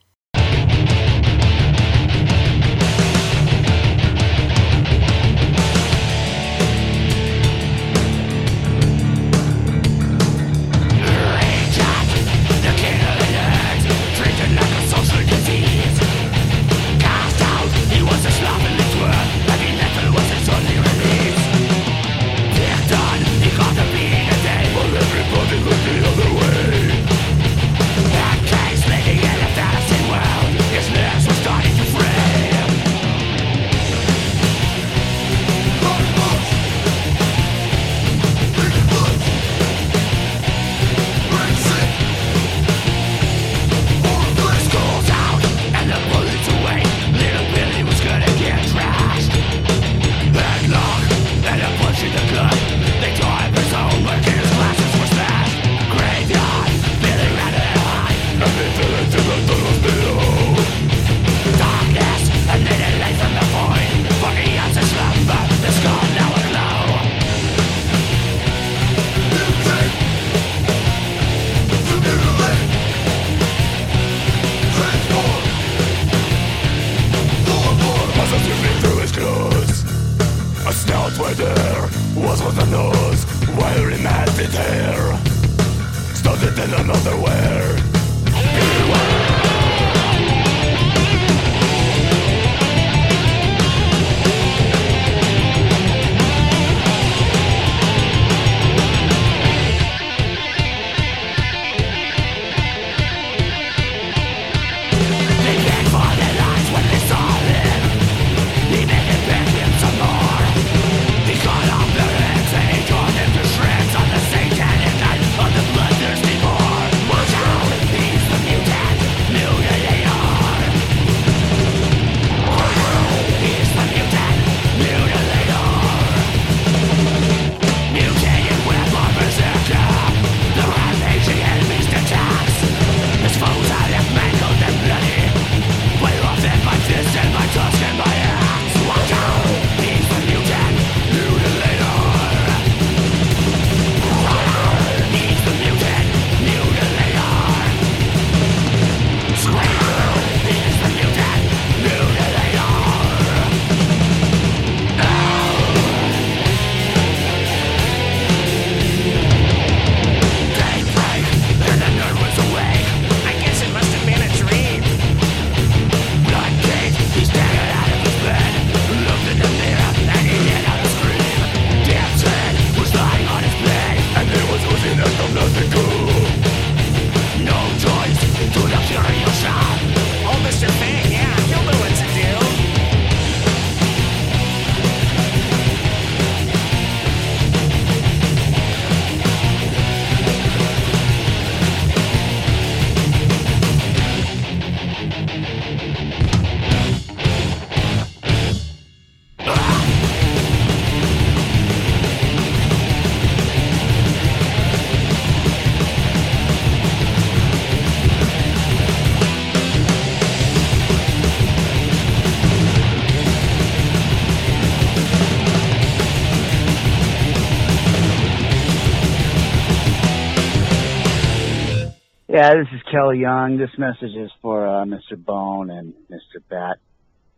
Kelly Young. This message is for uh, Mr. Bone and Mr. Bat.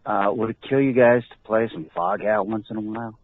Uh, would it kill you guys to play some Foghat once in a while?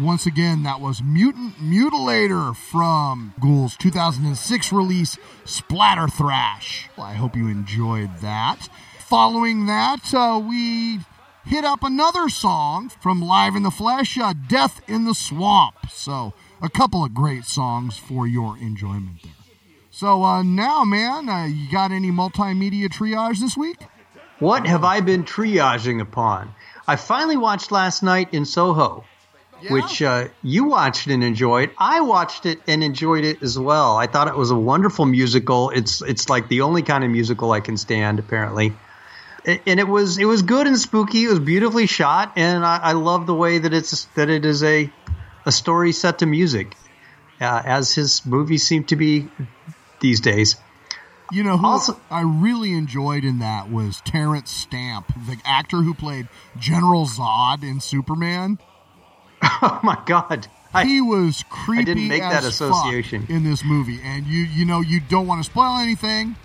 Once again, that was Mutant Mutilator from Ghoul's 2006 release, Splatter Thrash. Well, I hope you enjoyed that. Following that, uh, we hit up another song from Live in the Flesh, uh, Death in the Swamp. So, a couple of great songs for your enjoyment there. So, uh, now, man, uh, you got any multimedia triage this week? What have I been triaging upon? I finally watched last night in Soho, which uh, you watched and enjoyed. I watched it and enjoyed it as well. I thought it was a wonderful musical. It's it's like the only kind of musical I can stand, apparently. And it was it was good and spooky. It was beautifully shot, and I, I love the way that it's that it is a a story set to music, uh, as his movies seem to be these days. You know who Also- I really enjoyed in that was Terence Stamp, the actor who played General Zod in Superman. Oh my god! I, he was creepy. I didn't make as that association. in this movie, and you you know you don't want to spoil anything.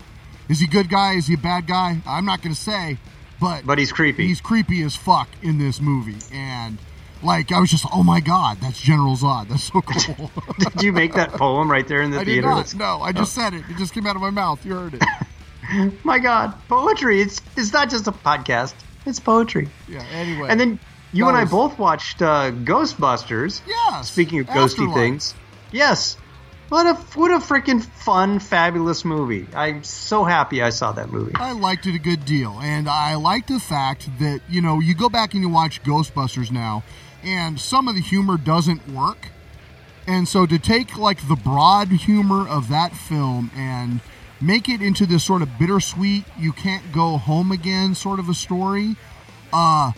Is he a good guy? Is he a bad guy? I'm not going to say, but but he's creepy. he's creepy as fuck in this movie, and like I was just oh my god, that's General Zod. That's so cool. Did you make that poem right there in the I did theater? not. Let's- No, I just Oh. said it. It just came out of my mouth. You heard it. My God, poetry! It's it's not just a podcast; it's poetry. Yeah. Anyway. And then you and I both watched uh, Ghostbusters. Yes, Speaking of ghosty Afterlife. things, yes. What a what a freaking fun, fabulous movie! I'm so happy I saw that movie. I liked it a good deal, and I like the fact that you know you go back and you watch Ghostbusters now, and some of the humor doesn't work, and so to take like the broad humor of that film and make it into this sort of bittersweet, you can't go home again sort of a story, uh,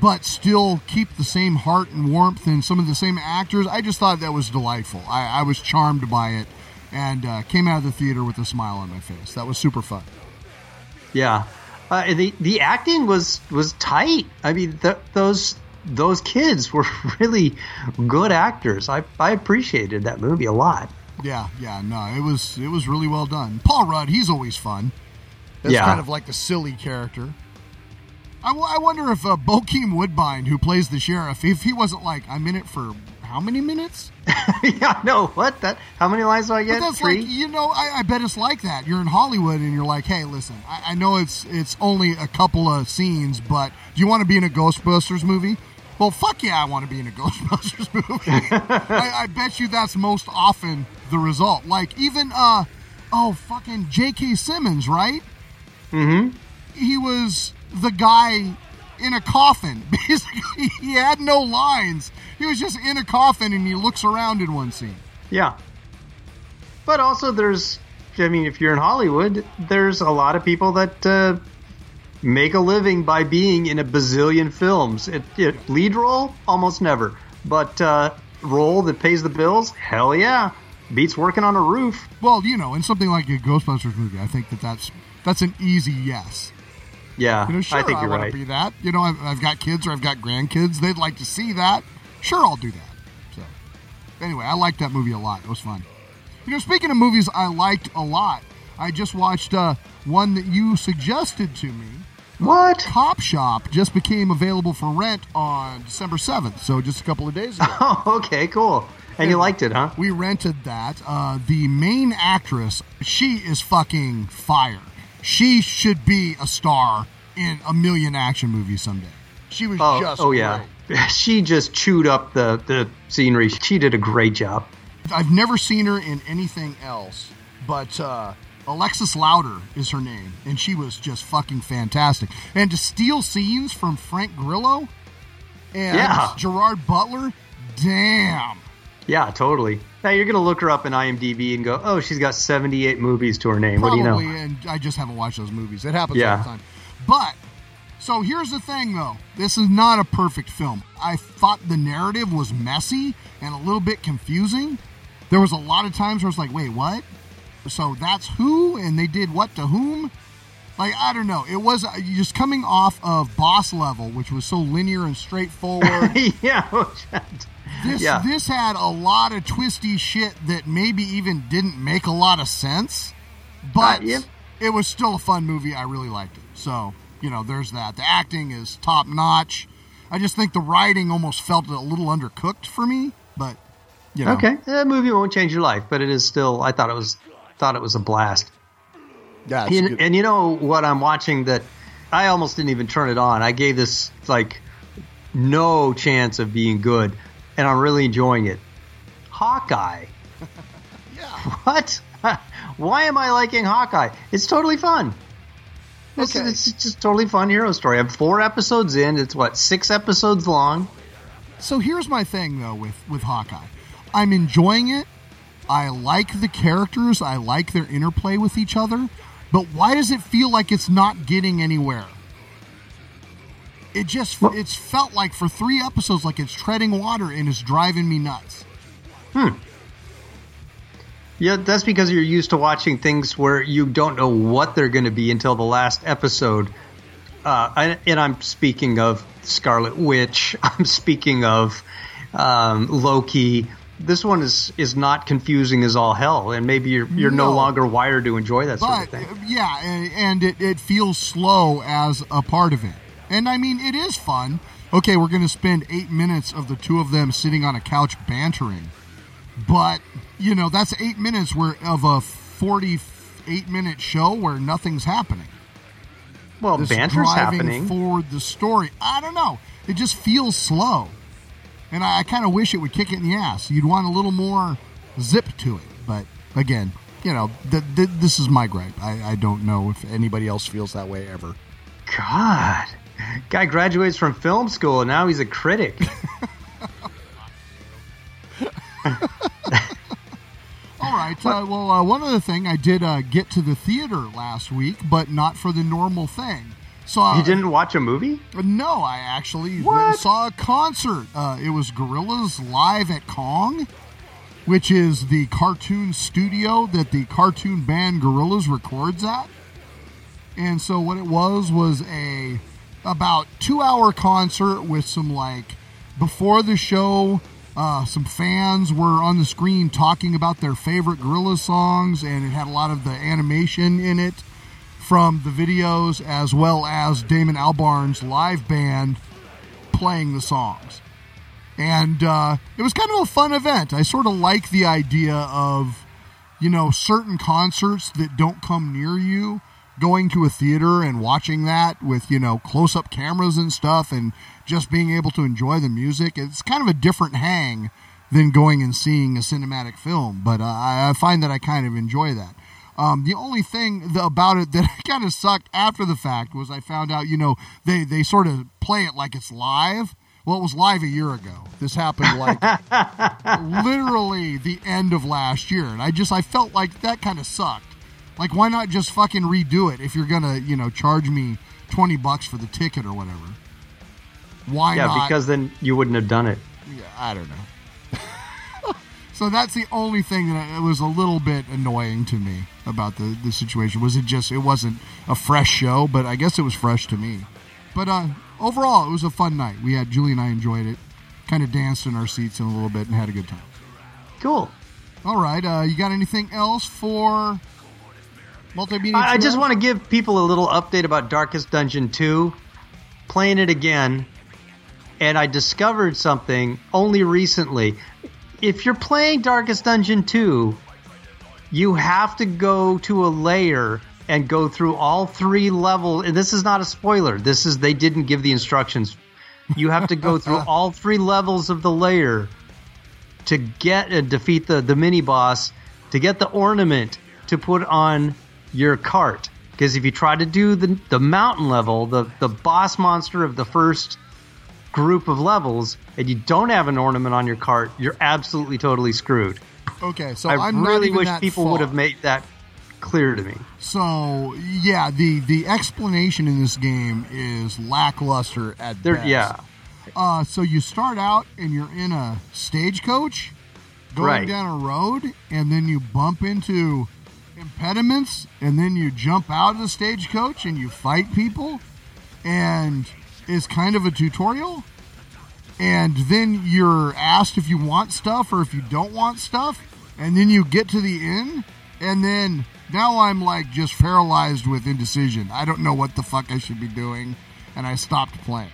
but still keep the same heart and warmth and some of the same actors. I just thought that was delightful. I, I was charmed by it, and uh, came out of the theater with a smile on my face. That was super fun. Yeah, uh, the the acting was was tight. I mean, th- those those kids were really good actors. I I appreciated that movie a lot. Yeah, yeah, no, it was it was really well done. Paul Rudd, he's always fun. That's Yeah. kind of like the silly character. I, w- I wonder if uh, Bokeem Woodbine, who plays the sheriff, if he wasn't like, I'm in it for how many minutes? yeah, no, what that? How many lines do I But get? that's Three. like, you know, I, I bet it's like that. You're in Hollywood and you're like, hey, listen, I, I know it's it's only a couple of scenes, but do you want to be in a Ghostbusters movie? Well, fuck yeah, I want to be in a Ghostbusters movie. I, I bet you that's most often the result. Like even uh, oh fucking J.K. Simmons, right? Mm-hmm. He was the guy in a coffin. Basically, he had no lines. He was just in a coffin and he looks around in one scene. Yeah. But also, there's, I mean, if you're in Hollywood, there's a lot of people that uh, make a living by being in a bazillion films. It, it, lead role, almost never. But uh, role that pays the bills, hell yeah. Beats working on a roof. Well, you know, in something like a Ghostbusters movie, I think that that's that's an easy yes. Yeah, You know, sure, I think you're want right. be that. You know, I've, I've got kids or I've got grandkids. They'd like to see that. Sure, I'll do that. So, anyway, I liked that movie a lot. It was fun. You know, speaking of movies I liked a lot, I just watched uh, one that you suggested to me. What? Copshop just became available for rent on December 7th, so just a couple of days ago. Oh, okay, cool. And you liked it, huh? we rented that. Uh, the main actress, she is fucking fire. She should be a star in a million action movies someday. She was Oh, just oh yeah. She just chewed up the, the scenery. She did a great job. I've never seen her in anything else, but uh, Alexis Louder is her name, and she was just fucking fantastic. And to steal scenes from Frank Grillo and Yeah. Gerard Butler, damn. Yeah, totally. Now you're gonna look her up in IMDb and go, "Oh, she's got 78 movies to her name." Probably, what do you know? and I just haven't watched those movies. It happens Yeah. all the time. But so here's the thing, though. This is not a perfect film. I thought the narrative was messy and a little bit confusing. There was a lot of times where it's like, wait, what? So that's who, and they did what to whom? Like I don't know. It was uh, just coming off of Boss Level, which was so linear and straightforward. yeah. This Yeah. this had a lot of twisty shit that maybe even didn't make a lot of sense, but Uh, yeah. it was still a fun movie. I really liked it. So you know, there's that. The acting is top notch. I just think the writing almost felt a little undercooked for me, but you know, Okay, that movie won't change your life, but it is still. I thought it was thought it was a blast. yeah, And, good. and you know what I'm watching that I almost didn't even turn it on. I gave this like no chance of being good, and I'm really enjoying it. Hawkeye. yeah. What? Why am I liking Hawkeye? It's totally fun. It's, Okay. it's just totally fun hero story. I'm four episodes in. It's what six episodes long. So here's my thing though with with Hawkeye. I'm enjoying it. I like the characters. I like their interplay with each other. But why does it feel like it's not getting anywhere? It just Well- it's felt like for 3 episodes like it's treading water and it's driving me nuts. Hmm. Yeah, that's because you're used to watching things where you don't know what they're going to be until the last episode. Uh, and, and I'm speaking of Scarlet Witch. I'm speaking of um, Loki. This one is is not confusing as all hell, and maybe you're you're no, No. longer wired to enjoy that sort of thing. yeah, and, and it, it feels slow as a part of it. And I mean, it is fun. Okay, we're going to spend eight minutes of the two of them sitting on a couch bantering. But, you know, that's eight minutes where of a 48 minute show where nothing's happening. Well, This banter's driving happening. forward the story. I don't know. It just feels slow. And I, I kind of wish it would kick it in the ass. You'd want a little more zip to it. But again, you know, th- th- this is my gripe. I, I don't know if anybody else feels that way ever. God, guy graduates from film school and now he's a critic. All right. Uh, well, uh, one other thing, I did uh, get to the theater last week, but not for the normal thing. So uh, you didn't watch a movie? No, I actually went and saw a concert. Uh, it was Gorillaz live at Kong, which is the cartoon studio that the cartoon band Gorillaz records at. And so what it was was a about two hour concert with some like before the show. Uh, some fans were on the screen talking about their favorite Gorilla songs, and it had a lot of the animation in it from the videos, as well as Damon Albarn's live band playing the songs. And uh, it was kind of a fun event. I sort of like the idea of, you know, certain concerts that don't come near you, going to a theater and watching that with, you know, close up cameras and stuff and just being able to enjoy the music. It's kind of a different hang than going and seeing a cinematic film, but uh, I find that I kind of enjoy that. Um, the only thing th- about it that kind of sucked after the fact was I found out, you know, they, they sort of play it like it's live. Well, it was live a year ago. This happened like literally the end of last year. And I just, I felt like that kind of sucked. Like, why not just fucking redo it if you're going to, you know, charge me 20 bucks for the ticket or whatever? Why Yeah, not? because then you wouldn't have done it. Yeah, I don't know. So that's the only thing that was a little bit annoying to me about the, the situation. Was it just it wasn't a fresh show, but I guess it was fresh to me. But uh, overall, it was a fun night. We had Julie and I enjoyed it. Kind of danced in our seats in a little bit and had a good time. Cool. All right, uh, you got anything else for multimedia? I, I just want to give people a little update about Darkest Dungeon 2. Playing it again, and I discovered something only recently. If you're playing Darkest Dungeon 2, you have to go to a layer and go through all three levels. And this is not a spoiler. This is they didn't give the instructions. You have to go through all three levels of the layer to get and defeat the the mini boss to get the ornament to put on your cart. Because if you try to do the the mountain level, the the boss monster of the first group of levels, and you don't have an ornament on your cart, you're absolutely totally screwed. Okay, so I I'm really wish people would have made that clear to me. So yeah, the the explanation in this game is lackluster at There, best. yeah, Uh, so you start out and you're in a stagecoach going Right. down a road, and then you bump into impediments, and then you jump out of the stagecoach and you fight people, and it's kind of a tutorial. And then you're asked if you want stuff or if you don't want stuff, and then you get to the end, and then now I'm like just paralyzed with indecision. I don't know what the fuck I should be doing, and I stopped playing.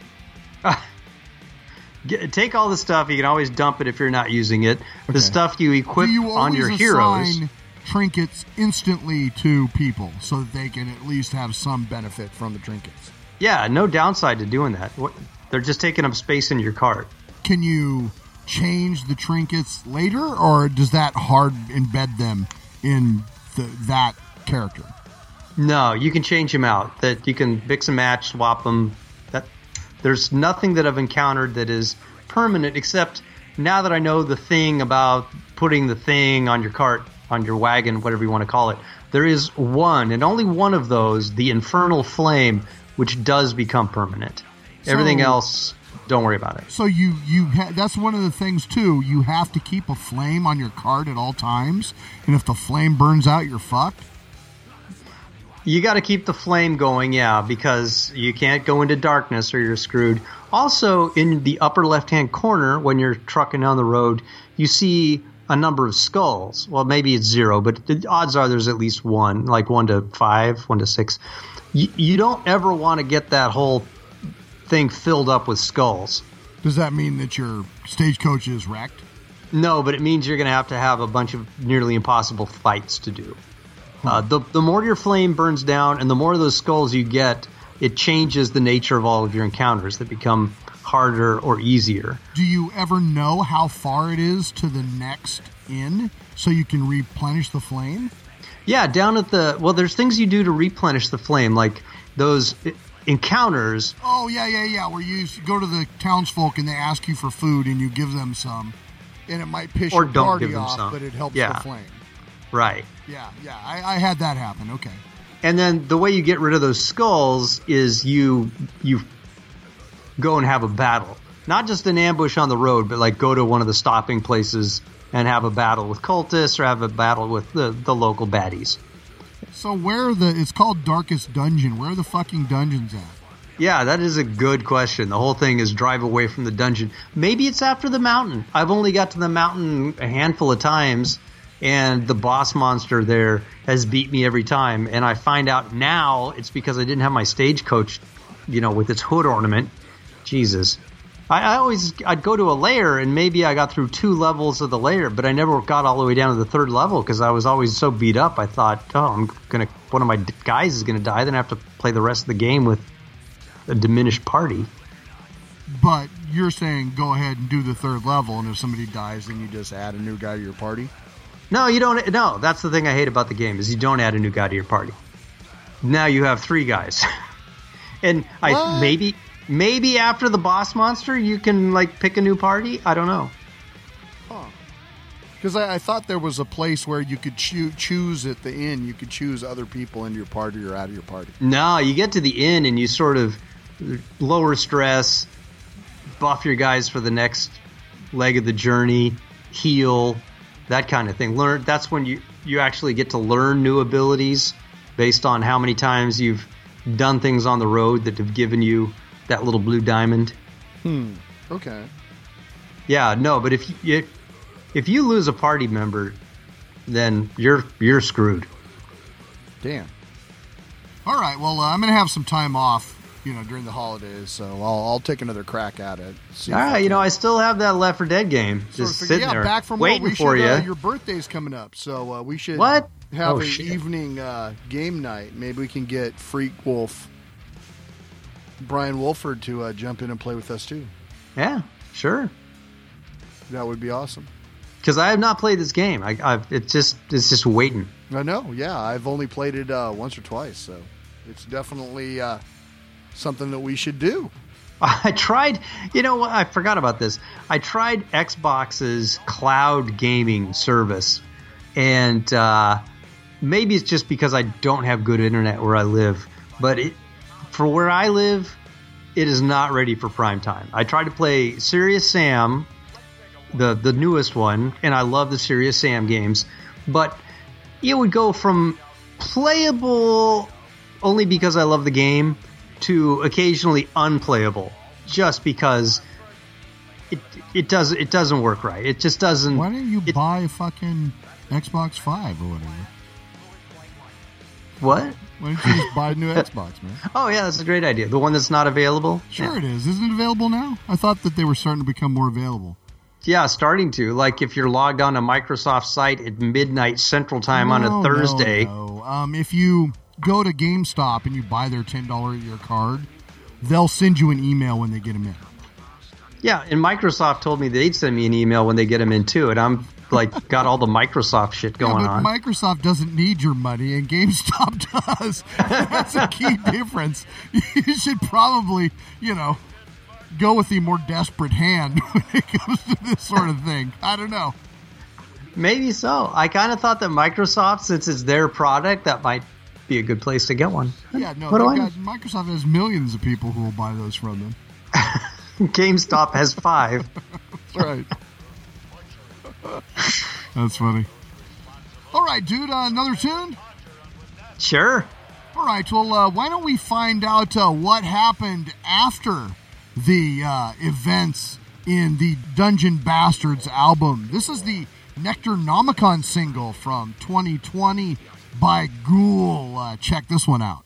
Get, take all the stuff. You can always dump it if you're not using it. Okay. The stuff you equip you on your heroes. Trinkets instantly to people so that they can at least have some benefit from the trinkets? Yeah, no downside to doing that. What, they're just taking up space in your cart. Can you change the trinkets later, or does that hard embed them in the, that character? No, you can change them out. That you can mix and match, swap them. That there's nothing that I've encountered that is permanent, except now that I know the thing about putting the thing on your cart, on your wagon, whatever you want to call it. There is one, and only one of those, the infernal flame, which does become permanent. Everything else, don't worry about it. So you you ha- that's one of the things too. You have to keep a flame on your card at all times, and if the flame burns out, you're fucked. You got to keep the flame going, yeah, because you can't go into darkness or you're screwed. Also, in the upper left hand corner, when you're trucking down the road, you see a number of skulls. Well, maybe it's zero, but the odds are there's at least one, like one to five, one to six. You, you don't ever want to get that whole thing filled up with skulls. Does that mean that your stagecoach is wrecked? No, but it means you're going to have to have a bunch of nearly impossible fights to do. Uh, the the more your flame burns down, and the more of those skulls you get, it changes the nature of all of your encounters that become harder or easier. Do you ever know how far it is to the next inn so you can replenish the flame? Yeah, down at the well, there's things you do to replenish the flame, like those encounters. Oh yeah, yeah, yeah. Where you go to the townsfolk and they ask you for food and you give them some, and it might piss Or your don't party give them off, some. but it helps Yeah. the flame. Right. Yeah, yeah. I, I had that happen. Okay. And then the way you get rid of those skulls is you you go and have a battle. Not just an ambush on the road, but like go to one of the stopping places and have a battle with cultists or have a battle with the, the local baddies. So where are the? It's called Darkest Dungeon. Where are the fucking dungeons at? Yeah, that is a good question. The whole thing is drive away from the dungeon. Maybe it's after the mountain. I've only got to the mountain a handful of times, and the boss monster there has beat me every time. And I find out now it's because I didn't have my stagecoach, you know, with its hood ornament. Jesus. I, I always I'd go to a layer and maybe I got through two levels of the layer, but I never got all the way down to the third level because I was always so beat up. I thought, oh, I'm gonna one of my guys is gonna die, then I have to play the rest of the game with a diminished party. But you're saying go ahead and do the third level, and if somebody dies, then you just add a new guy to your party. No, you don't. No, that's the thing I hate about the game is you don't add a new guy to your party. Now you have three guys, and I maybe maybe after the boss monster you can like pick a new party. I don't know. Because I, I thought there was a place where you could choo- choose at the end. You could choose other people into your party or out of your party. No, you get to the end and you sort of lower stress, buff your guys for the next leg of the journey, heal, that kind of thing. Learn that's when you you actually get to learn new abilities based on how many times you've done things on the road that have given you that little blue diamond. Hmm. Okay. Yeah, no, but if you if you lose a party member, then you're you're screwed. Damn. All right. Well, uh, I'm gonna have some time off, you know, during the holidays, so I'll, I'll take another crack at it. See All right, you know, I still have that Left 4 Dead game sort just sitting yeah, there back from waiting we for should, you. Uh, your birthday's coming up, so uh, we should What? have Oh, a shit. evening uh, game night. Maybe we can get Freak Wolf, Brian Wolford, to uh, jump in and play with us too. yeah, sure. That would be awesome. Because I have not played this game. I, I've it's just it's just waiting. I know. Yeah, I've only played it uh, once or twice, so it's definitely uh, something that we should do. I tried, you know what? I forgot about this. I tried Xbox's cloud gaming service, and uh, maybe it's just because I don't have good internet where I live, but it, for where I live, it is not ready for prime time. I tried to play Serious Sam, the the newest one, and I love the Serious Sam games, but it would go from playable only because I love the game to occasionally unplayable just because it it does it doesn't work right. It just doesn't. Why don't you it- buy fucking Xbox Five or whatever? What? Why don't you just buy a new Xbox, man? Oh yeah, that's a great idea. The one that's not available. Sure, Yeah. it is. Isn't it available now? I thought that they were starting to become more available. Yeah, starting to. Like if you're logged on a Microsoft site at midnight Central Time on a Thursday. No, no. Um, if you go to GameStop and you buy their ten dollar a year card, they'll send you an email when they get them in. Yeah, and Microsoft told me they'd send me an email when they get them in too, and I'm like got all the Microsoft shit going yeah, but on. Microsoft doesn't need your money, and GameStop does. That's a key difference. You should probably, you know, go with the more desperate hand when it comes to this sort of thing. I don't know. Maybe so. I kind of thought that Microsoft, since it's their product, that might be a good place to get one. Yeah, no. What do I- got- Microsoft has millions of people who will buy those from them. GameStop has five. That's right. That's funny. All right, dude. Uh, another tune. Sure. All right. Well, uh, why don't we find out uh, what happened after the uh, events in the Dungeon Bastards album? This is the Nectar Nomicon single from 2020 by Ghoul. Uh, check this one out.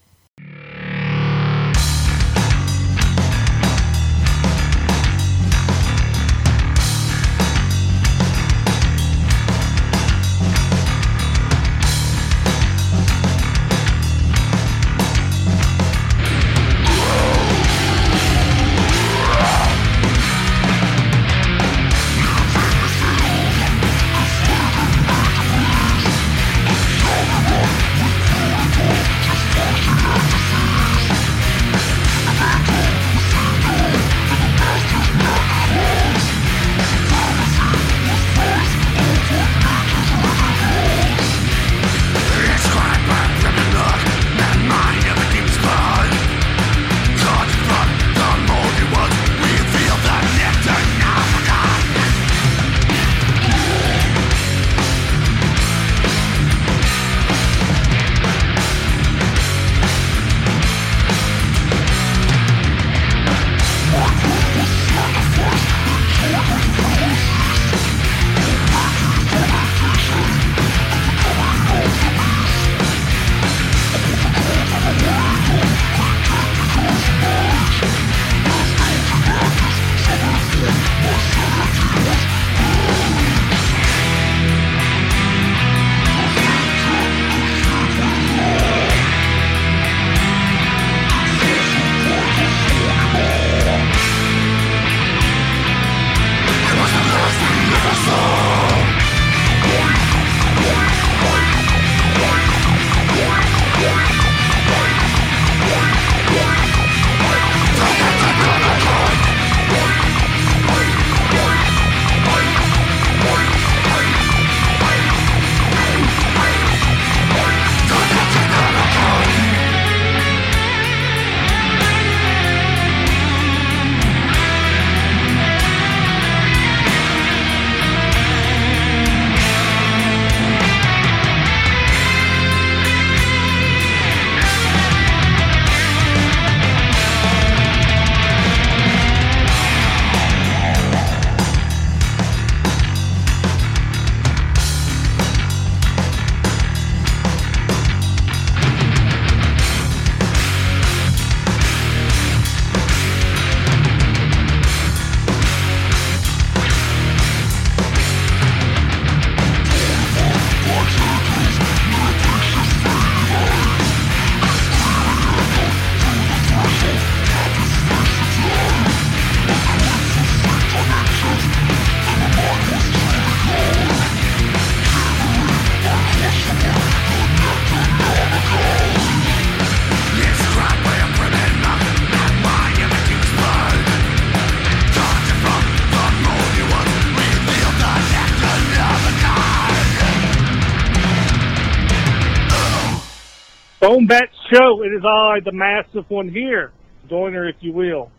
Show. It is I, the massive one here, joiner, if you will,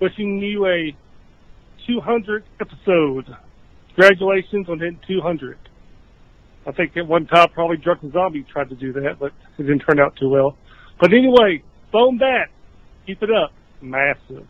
wishing you a 200 episode. Congratulations on hitting 200. I think at one time probably Drunken Zombie tried to do that, but it didn't turn out too well. But anyway, Bone Bat, keep it up. Massive.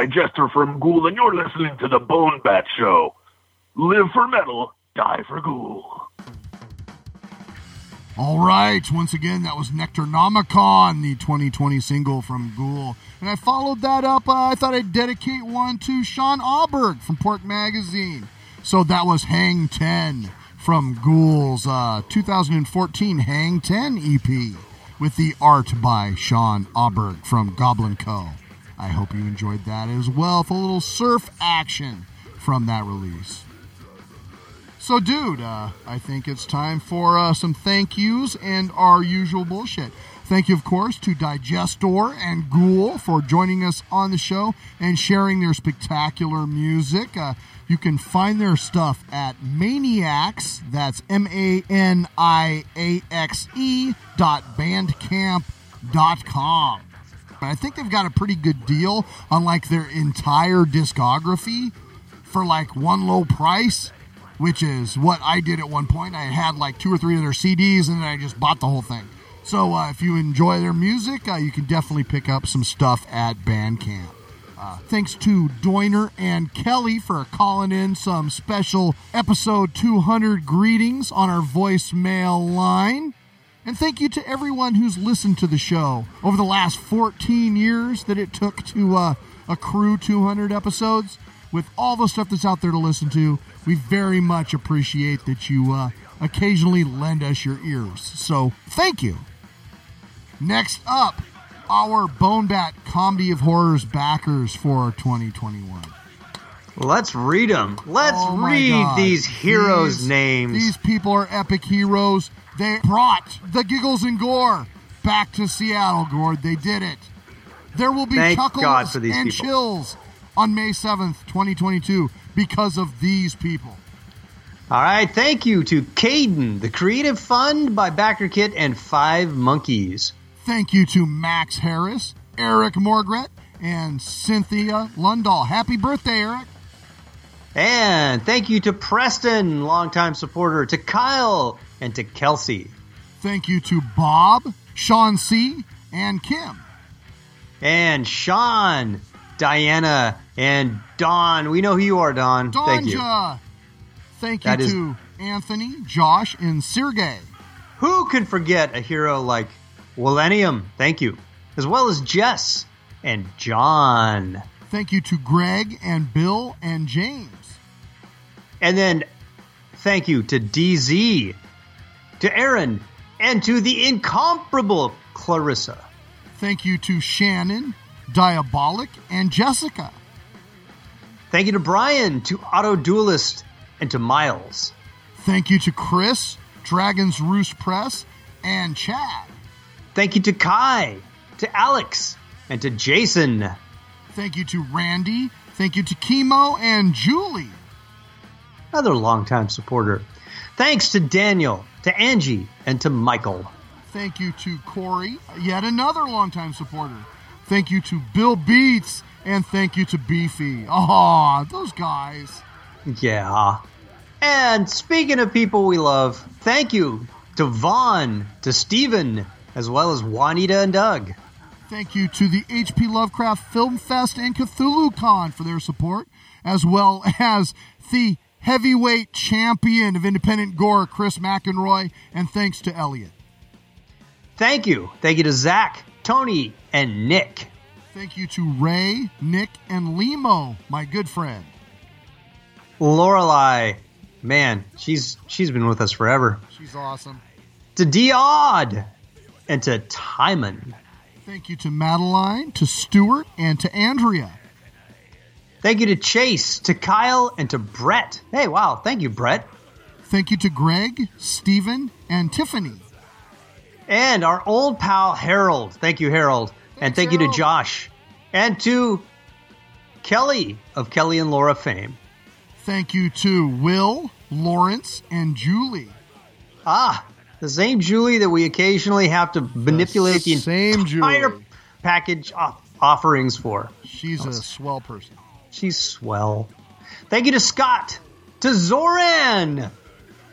Digestor from Ghoul, and you're listening to the Bone Bat Show. Live for metal, die for ghoul. All right, once again, that was Nectarnomicon, the 2020 single from Ghoul. And I followed that up, uh, I thought I'd dedicate one to Sean Auberg from Port Magazine. So that was Hang 10 from Ghoul's uh, 2014 Hang 10 EP with the art by Sean Auberg from Goblin Co. I hope you enjoyed that as well for a little surf action from that release. So, dude, uh, I think it's time for uh, some thank yous and our usual bullshit. Thank you, of course, to Digestor and Ghoul for joining us on the show and sharing their spectacular music. Uh, you can find their stuff at Maniaxe, that's M A N I A X E dot bandcamp dot com. I think they've got a pretty good deal on like their entire discography for like one low price, which is what I did at one point. I had like two or three of their CDs and then I just bought the whole thing. So uh, if you enjoy their music, uh, you can definitely pick up some stuff at Bandcamp. Uh, thanks to Doiner and Kelly for calling in some special episode 200 greetings on our voicemail line. And thank you to everyone who's listened to the show over the last 14 years that it took to uh, accrue 200 episodes. With all the stuff that's out there to listen to, we very much appreciate that you uh, occasionally lend us your ears. So thank you. Next up, our Bone Bat Comedy of Horrors backers for 2021. Let's read them. Let's Oh read God. these heroes' These- names. These people are epic heroes. They brought the giggles and gore back to Seattle, Gord. They did it. There will be Thank chuckles God for these and people. chills on May 7th, 2022 because of these people. All right, thank you to Caden, the Creative Fund by Backer Kit and Five Monkeys. Thank you to Max Harris, Eric Morgret, and Cynthia Lundahl. Happy birthday, Eric. And thank you to Preston, longtime supporter, to Kyle, and to Kelsey. Thank you to Bob, Sean C., and Kim. And Sean, Diana, and Don. We know who you are, Don. Thank you. Thank you That is- to Anthony, Josh, and Sergey. Who can forget a hero like Millennium? Thank you. As well as Jess and John. Thank you to Greg and Bill and James. And then thank you to DZ, to Aaron, and to the incomparable Clarissa. Thank you to Shannon, Diabolic, and Jessica. Thank you to Brian, to Auto Duelist, and to Miles. Thank you to Chris, Dragon's Roost Press, and Chad. Thank you to Kai, to Alex, and to Jason. Thank you to Randy. Thank you to Chemo and Julie. Another longtime supporter. Thanks to Daniel, to Angie, and to Michael. Thank you to Corey, yet another longtime supporter. Thank you to Bill Beats, and thank you to Beefy. Aw, those guys. Yeah. And speaking of people we love, thank you to Vaughn, to Steven, as well as Juanita and Doug. Thank you to the HP Lovecraft Film Fest and Cthulhu Con for their support, as well as the heavyweight champion of independent gore, Chris McEnroy, and thanks to Elliot. Thank you. Thank you to Zach, Tony, and Nick. Thank you to Ray, Nick, and Limo, my good friend. Lorelai, man, she's she's been with us forever. She's awesome. To Diod, and to Timon. Thank you to Madeline, to Stuart, and to Andrea. Thank you to Chase, to Kyle, and to Brett. Hey, wow, thank you, Brett. Thank you to Greg, Stephen, and Tiffany. And our old pal Harold. Thank you, Harold. and Thanks, thank you to Josh. And to Kelly of Kelly and Laura fame. Thank you to Will, Lawrence, and Julie. Ah, the same Julie that we occasionally have to manipulate the, same entire Julie. package off- offerings for. She's a swell person. She's swell. Thank you to Scott, to Zoran,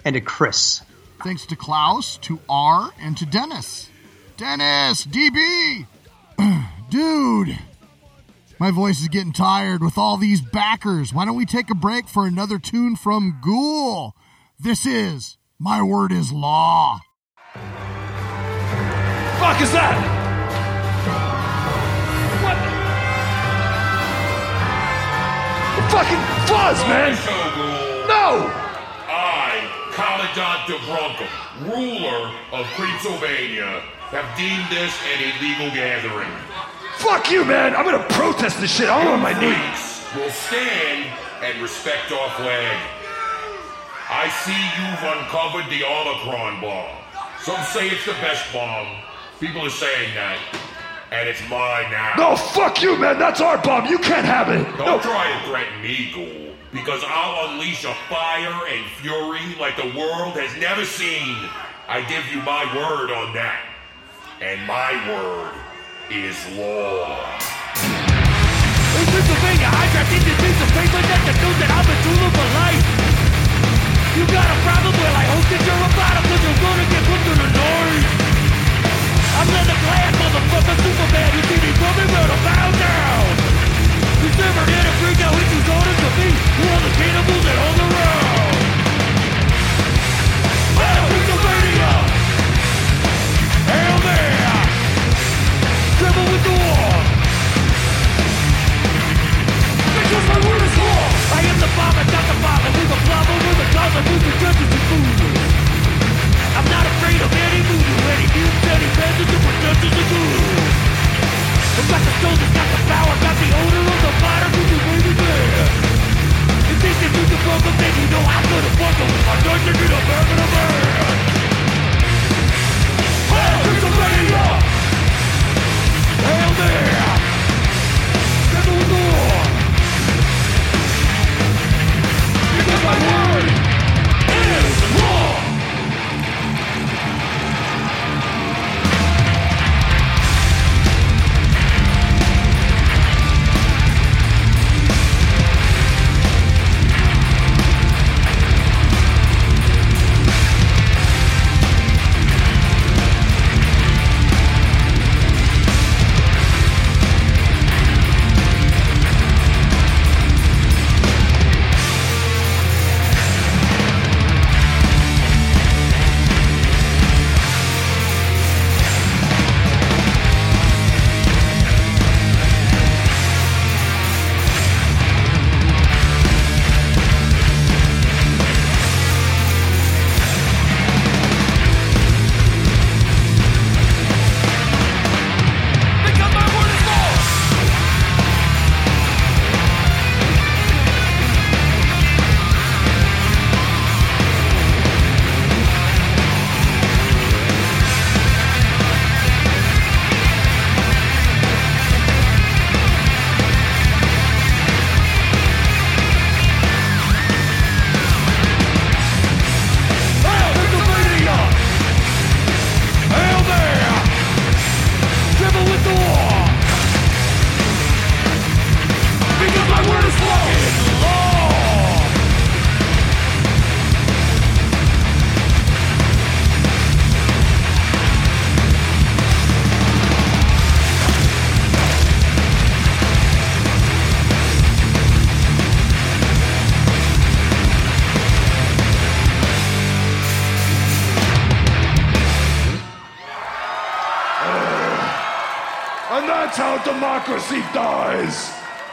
and to Chris. Thanks to Klaus, to R, and to Dennis. Dennis, DB! Dude, my voice is getting tired with all these backers. Why don't we take a break for another tune from Ghoul? This is My Word is Law. fuck is that? Fucking fuzz, man! No! I, Commandant DeBronco, ruler of Creepsylvania, have deemed this an illegal gathering. Fuck you, man! I'm gonna protest this shit. I'm on my knees. Will stand and respect our flag. I see you've uncovered the Omicron bomb. Some say it's the best bomb. People are saying that. And it's mine now. No, fuck you, man! That's our bomb! You can't have it! Don't No! try to threaten me, Ghoul, because I'll unleash a fire and fury like the world has never seen. I give you my word on that. And my word is law. In Creepsylvania, I got into piece of paper that the news that I'm a Zulu for life. You got a problem? Well, I hope that you're a bottom, cause you're gonna get put to the noise. I'm Leather Glass, motherfucker, Superman. You see me coming, well, I'm down. You never did a freak out with you orders to me. Are the cannibals that around? Well, Creepsylvania! Hell there! Trouble with the war! Because my word is law. I am the I got the and we the bomb over the I move the judges and fools. I'm not afraid of any voodoo, any any or. I've got the soldiers, got the power, the of the baby there. You know I'm gonna get a burn and a. Hey, Creepsylvania! Hail! Settle the door! My word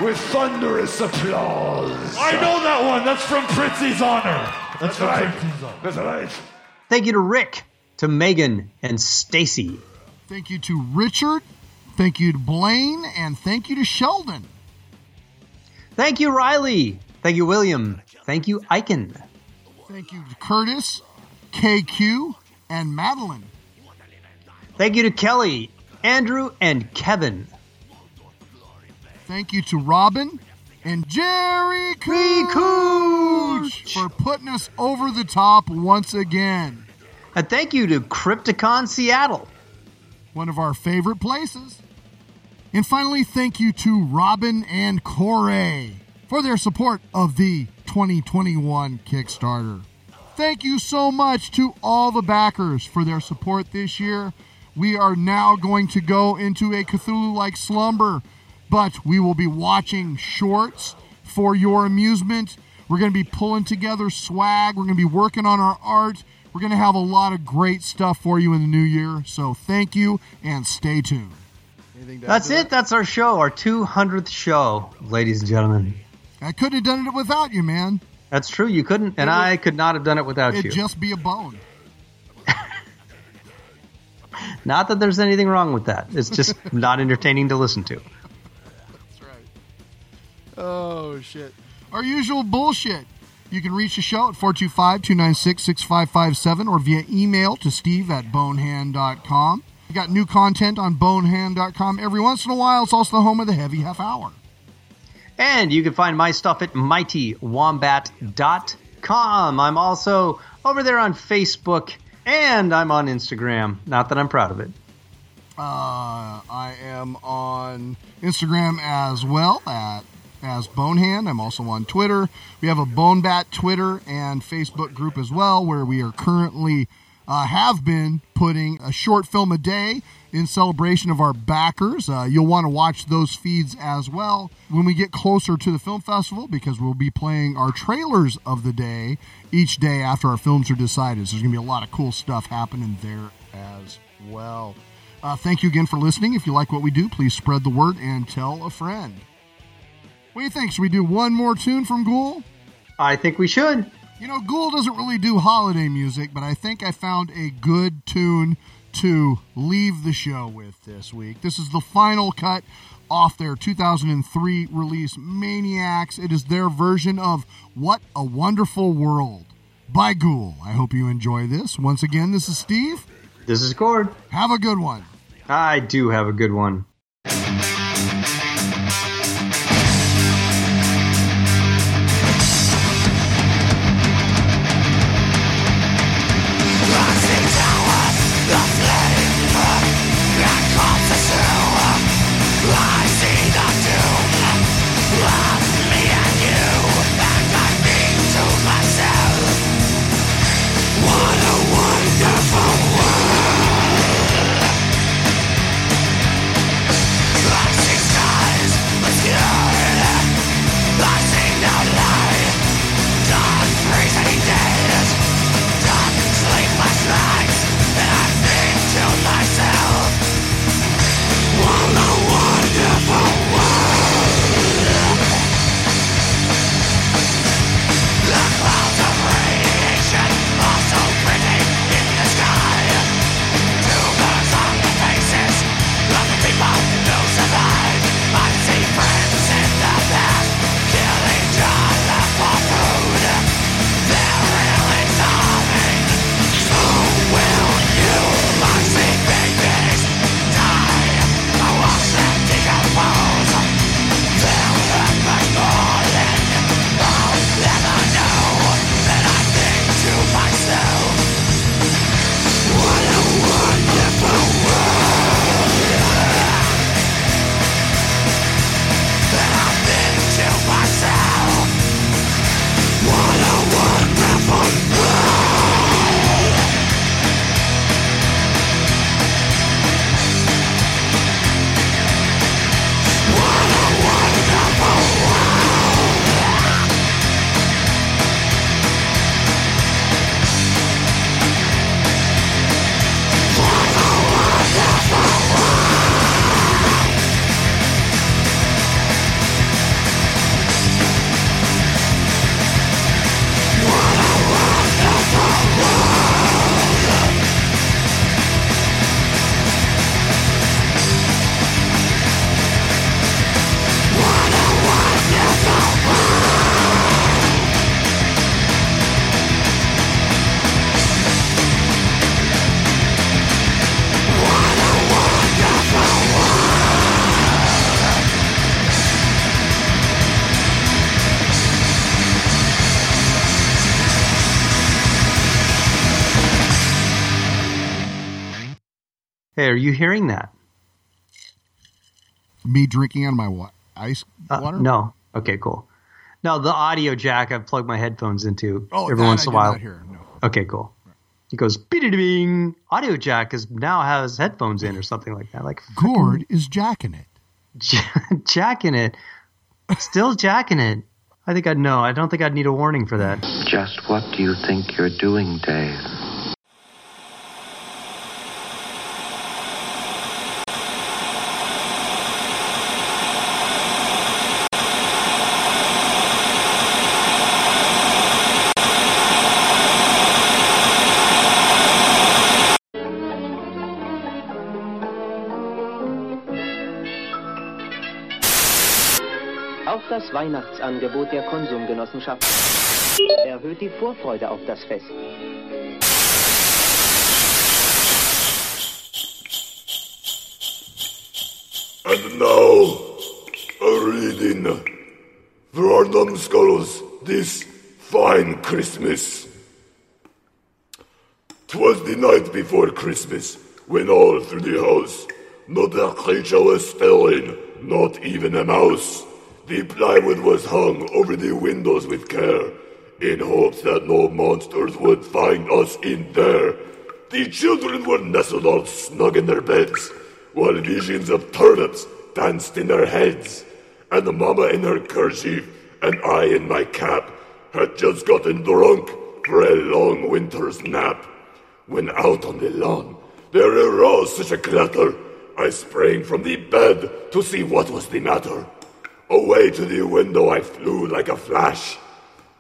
with thunderous applause. I know that one. That's from Prizzi's Honor. That's from right. Prizzi's Honor. That's right. Thank you to Rick, to Megan, and Stacy. Thank you to Richard. Thank you to Blaine. And thank you to Sheldon. Thank you, Riley. Thank you, William. Thank you, Eichen. Thank you to Curtis, KQ, and Madeline. Thank you to Kelly, Andrew, and Kevin. Thank you to Robin and Jerry Cooch. For putting us over the top once again. And thank you to Crypticon Seattle. One of our favorite places. And finally, thank you to Robin and Corey for their support of the 2021 Kickstarter. Thank you so much to all the backers for their support this year. We are now going to go into a Cthulhu like slumber, but we will be watching shorts for your amusement. We're going to be pulling together swag. We're going to be working on our art. We're going to have a lot of great stuff for you in the new year. So thank you and stay tuned. That's it. That's our show, our 200th show, ladies and gentlemen. I couldn't have done it without you, man. That's true. You couldn't, and It was- I could not have done it without you. It'd you. just be a bone. Not that there's anything wrong with that. It's just not entertaining to listen to. Oh, shit. Our usual bullshit. You can reach the show at 425 296 6557 or via email to steve at bonehand.com. We got new content on bonehand.com every once in a while. It's also the home of the heavy half hour. And you can find my stuff at mightywombat.com. I'm also over there on Facebook and I'm on Instagram. Not that I'm proud of it. Uh, I am on Instagram as well at as Bonehand. I'm also on Twitter. We have a Bonebat Twitter and Facebook group as well, where we are currently uh, have been putting a short film a day in celebration of our backers. Uh, you'll want to watch those feeds as well when we get closer to the film festival because we'll be playing our trailers of the day each day after our films are decided. So there's going to be a lot of cool stuff happening there as well. Uh, thank you again for listening. If you like what we do, please spread the word and tell a friend. What do you think? Should we do one more tune from Ghoul? I think we should. You know, Ghoul doesn't really do holiday music, but I think I found a good tune to leave the show with this week. This is the final cut off their 2003 release, Maniaxe. It is their version of What a Wonderful World by Ghoul. I hope you enjoy this. Once again, this is Steve. This is Gord. Have a good one. I do have a good one. Are you hearing that? Me drinking on my wa- ice Uh, water? no. Okay, cool. No, the audio jack I've plugged my headphones into Oh, every once in a while. hear. No. Okay, cool. He goes, bing. Audio jack is now has headphones in or something like that. Like Gord is jacking it. jacking it. Still jacking it. I think I'd know. I don't think I'd need a warning for that. Just what do you think you're doing, Dave? Das Weihnachtsangebot der Konsumgenossenschaft erhöht die Vorfreude auf das Fest. And now, a reading for our numbskulls this fine Christmas. 'Twas the night before Christmas, when all through the house not a creature was stirring, not even a mouse. The plywood was hung over the windows with care, in hopes that no monsters would find us in there. The children were nestled all snug in their beds, while visions of turnips danced in their heads. And the mama in her kerchief, and I in my cap, had just gotten drunk for a long winter's nap. When out on the lawn, there arose such a clatter, I sprang from the bed to see what was the matter. Away to the window I flew like a flash,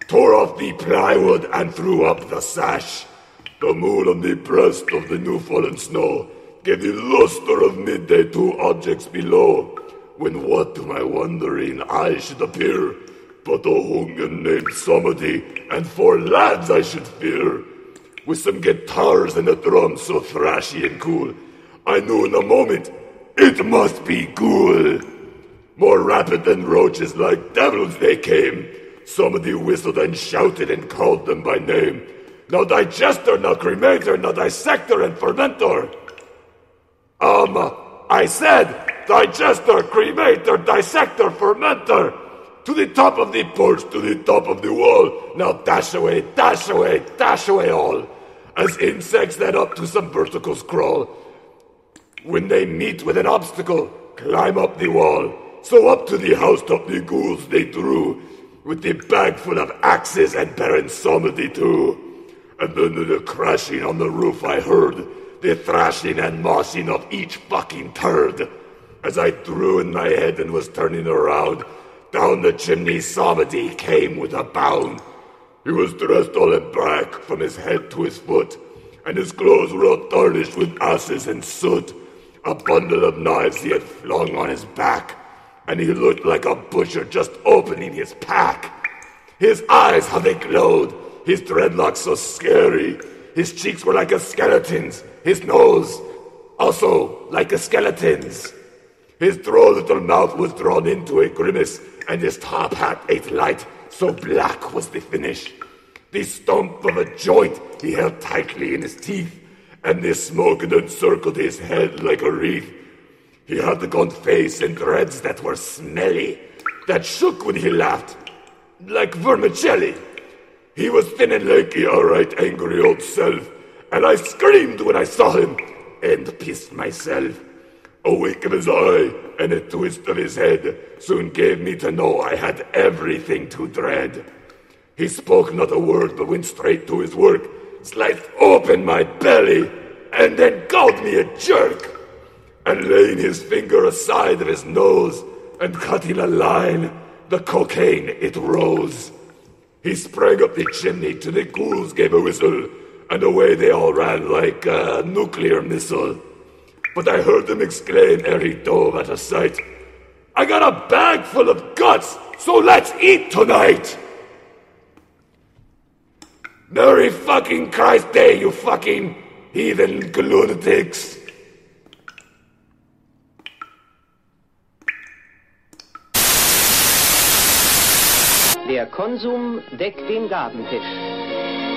tore off the plywood and threw up the sash. The moon on the breast of the new fallen snow gave the luster of midday to objects below, when what to my wondering eyes should appear but a hunger named Somebody and four lads I should fear, with some guitars and a drum so thrashy and cool. I knew in a moment it must be Ghoul. More rapid than roaches, like devils they came. Somebody whistled and shouted and called them by name. Now digestor, now cremator, now dissector and fermentor. Um, I said digestor, cremator, dissector, fermentor. To the top of the porch, to the top of the wall. Now dash away, dash away, dash away all. As insects that up to some verticals crawl. When they meet with an obstacle, climb up the wall. So up to the housetop the ghouls they drew, with the bag full of axes and barren somebody too. And then the crashing on the roof I heard, the thrashing and moshing of each fucking turd. As I threw in my head and was turning around, down the chimney somebody came with a bound. He was dressed all in black from his head to his foot, and his clothes were all tarnished with ashes and soot. A bundle of knives he had flung on his back, and he looked like a butcher just opening his pack. His eyes, how they glowed, his dreadlocks so scary. His cheeks were like a skeleton's, his nose also like a skeleton's. His droll little mouth was drawn into a grimace, and his top hat ate light, so black was the finish. The stump of a joint he held tightly in his teeth, and the smoke encircled his head like a wreath. He had the gaunt face and dreads that were smelly, that shook when he laughed, like vermicelli. He was thin and lanky, all right, angry old self, and I screamed when I saw him, and pissed myself. A wink of his eye and a twist of his head soon gave me to know I had everything to dread. He spoke not a word, but went straight to his work, sliced open my belly, and then called me a jerk. And laying his finger aside of his nose and cutting a line, the cocaine it rose. He sprang up the chimney till the ghouls gave a whistle, and away they all ran like a nuclear missile. But I heard them exclaim ere he dove at a sight, I got a bag full of guts, so let's eat tonight! Merry fucking Christ Day, you fucking heathen lunatics! Konsum deckt den Gabentisch.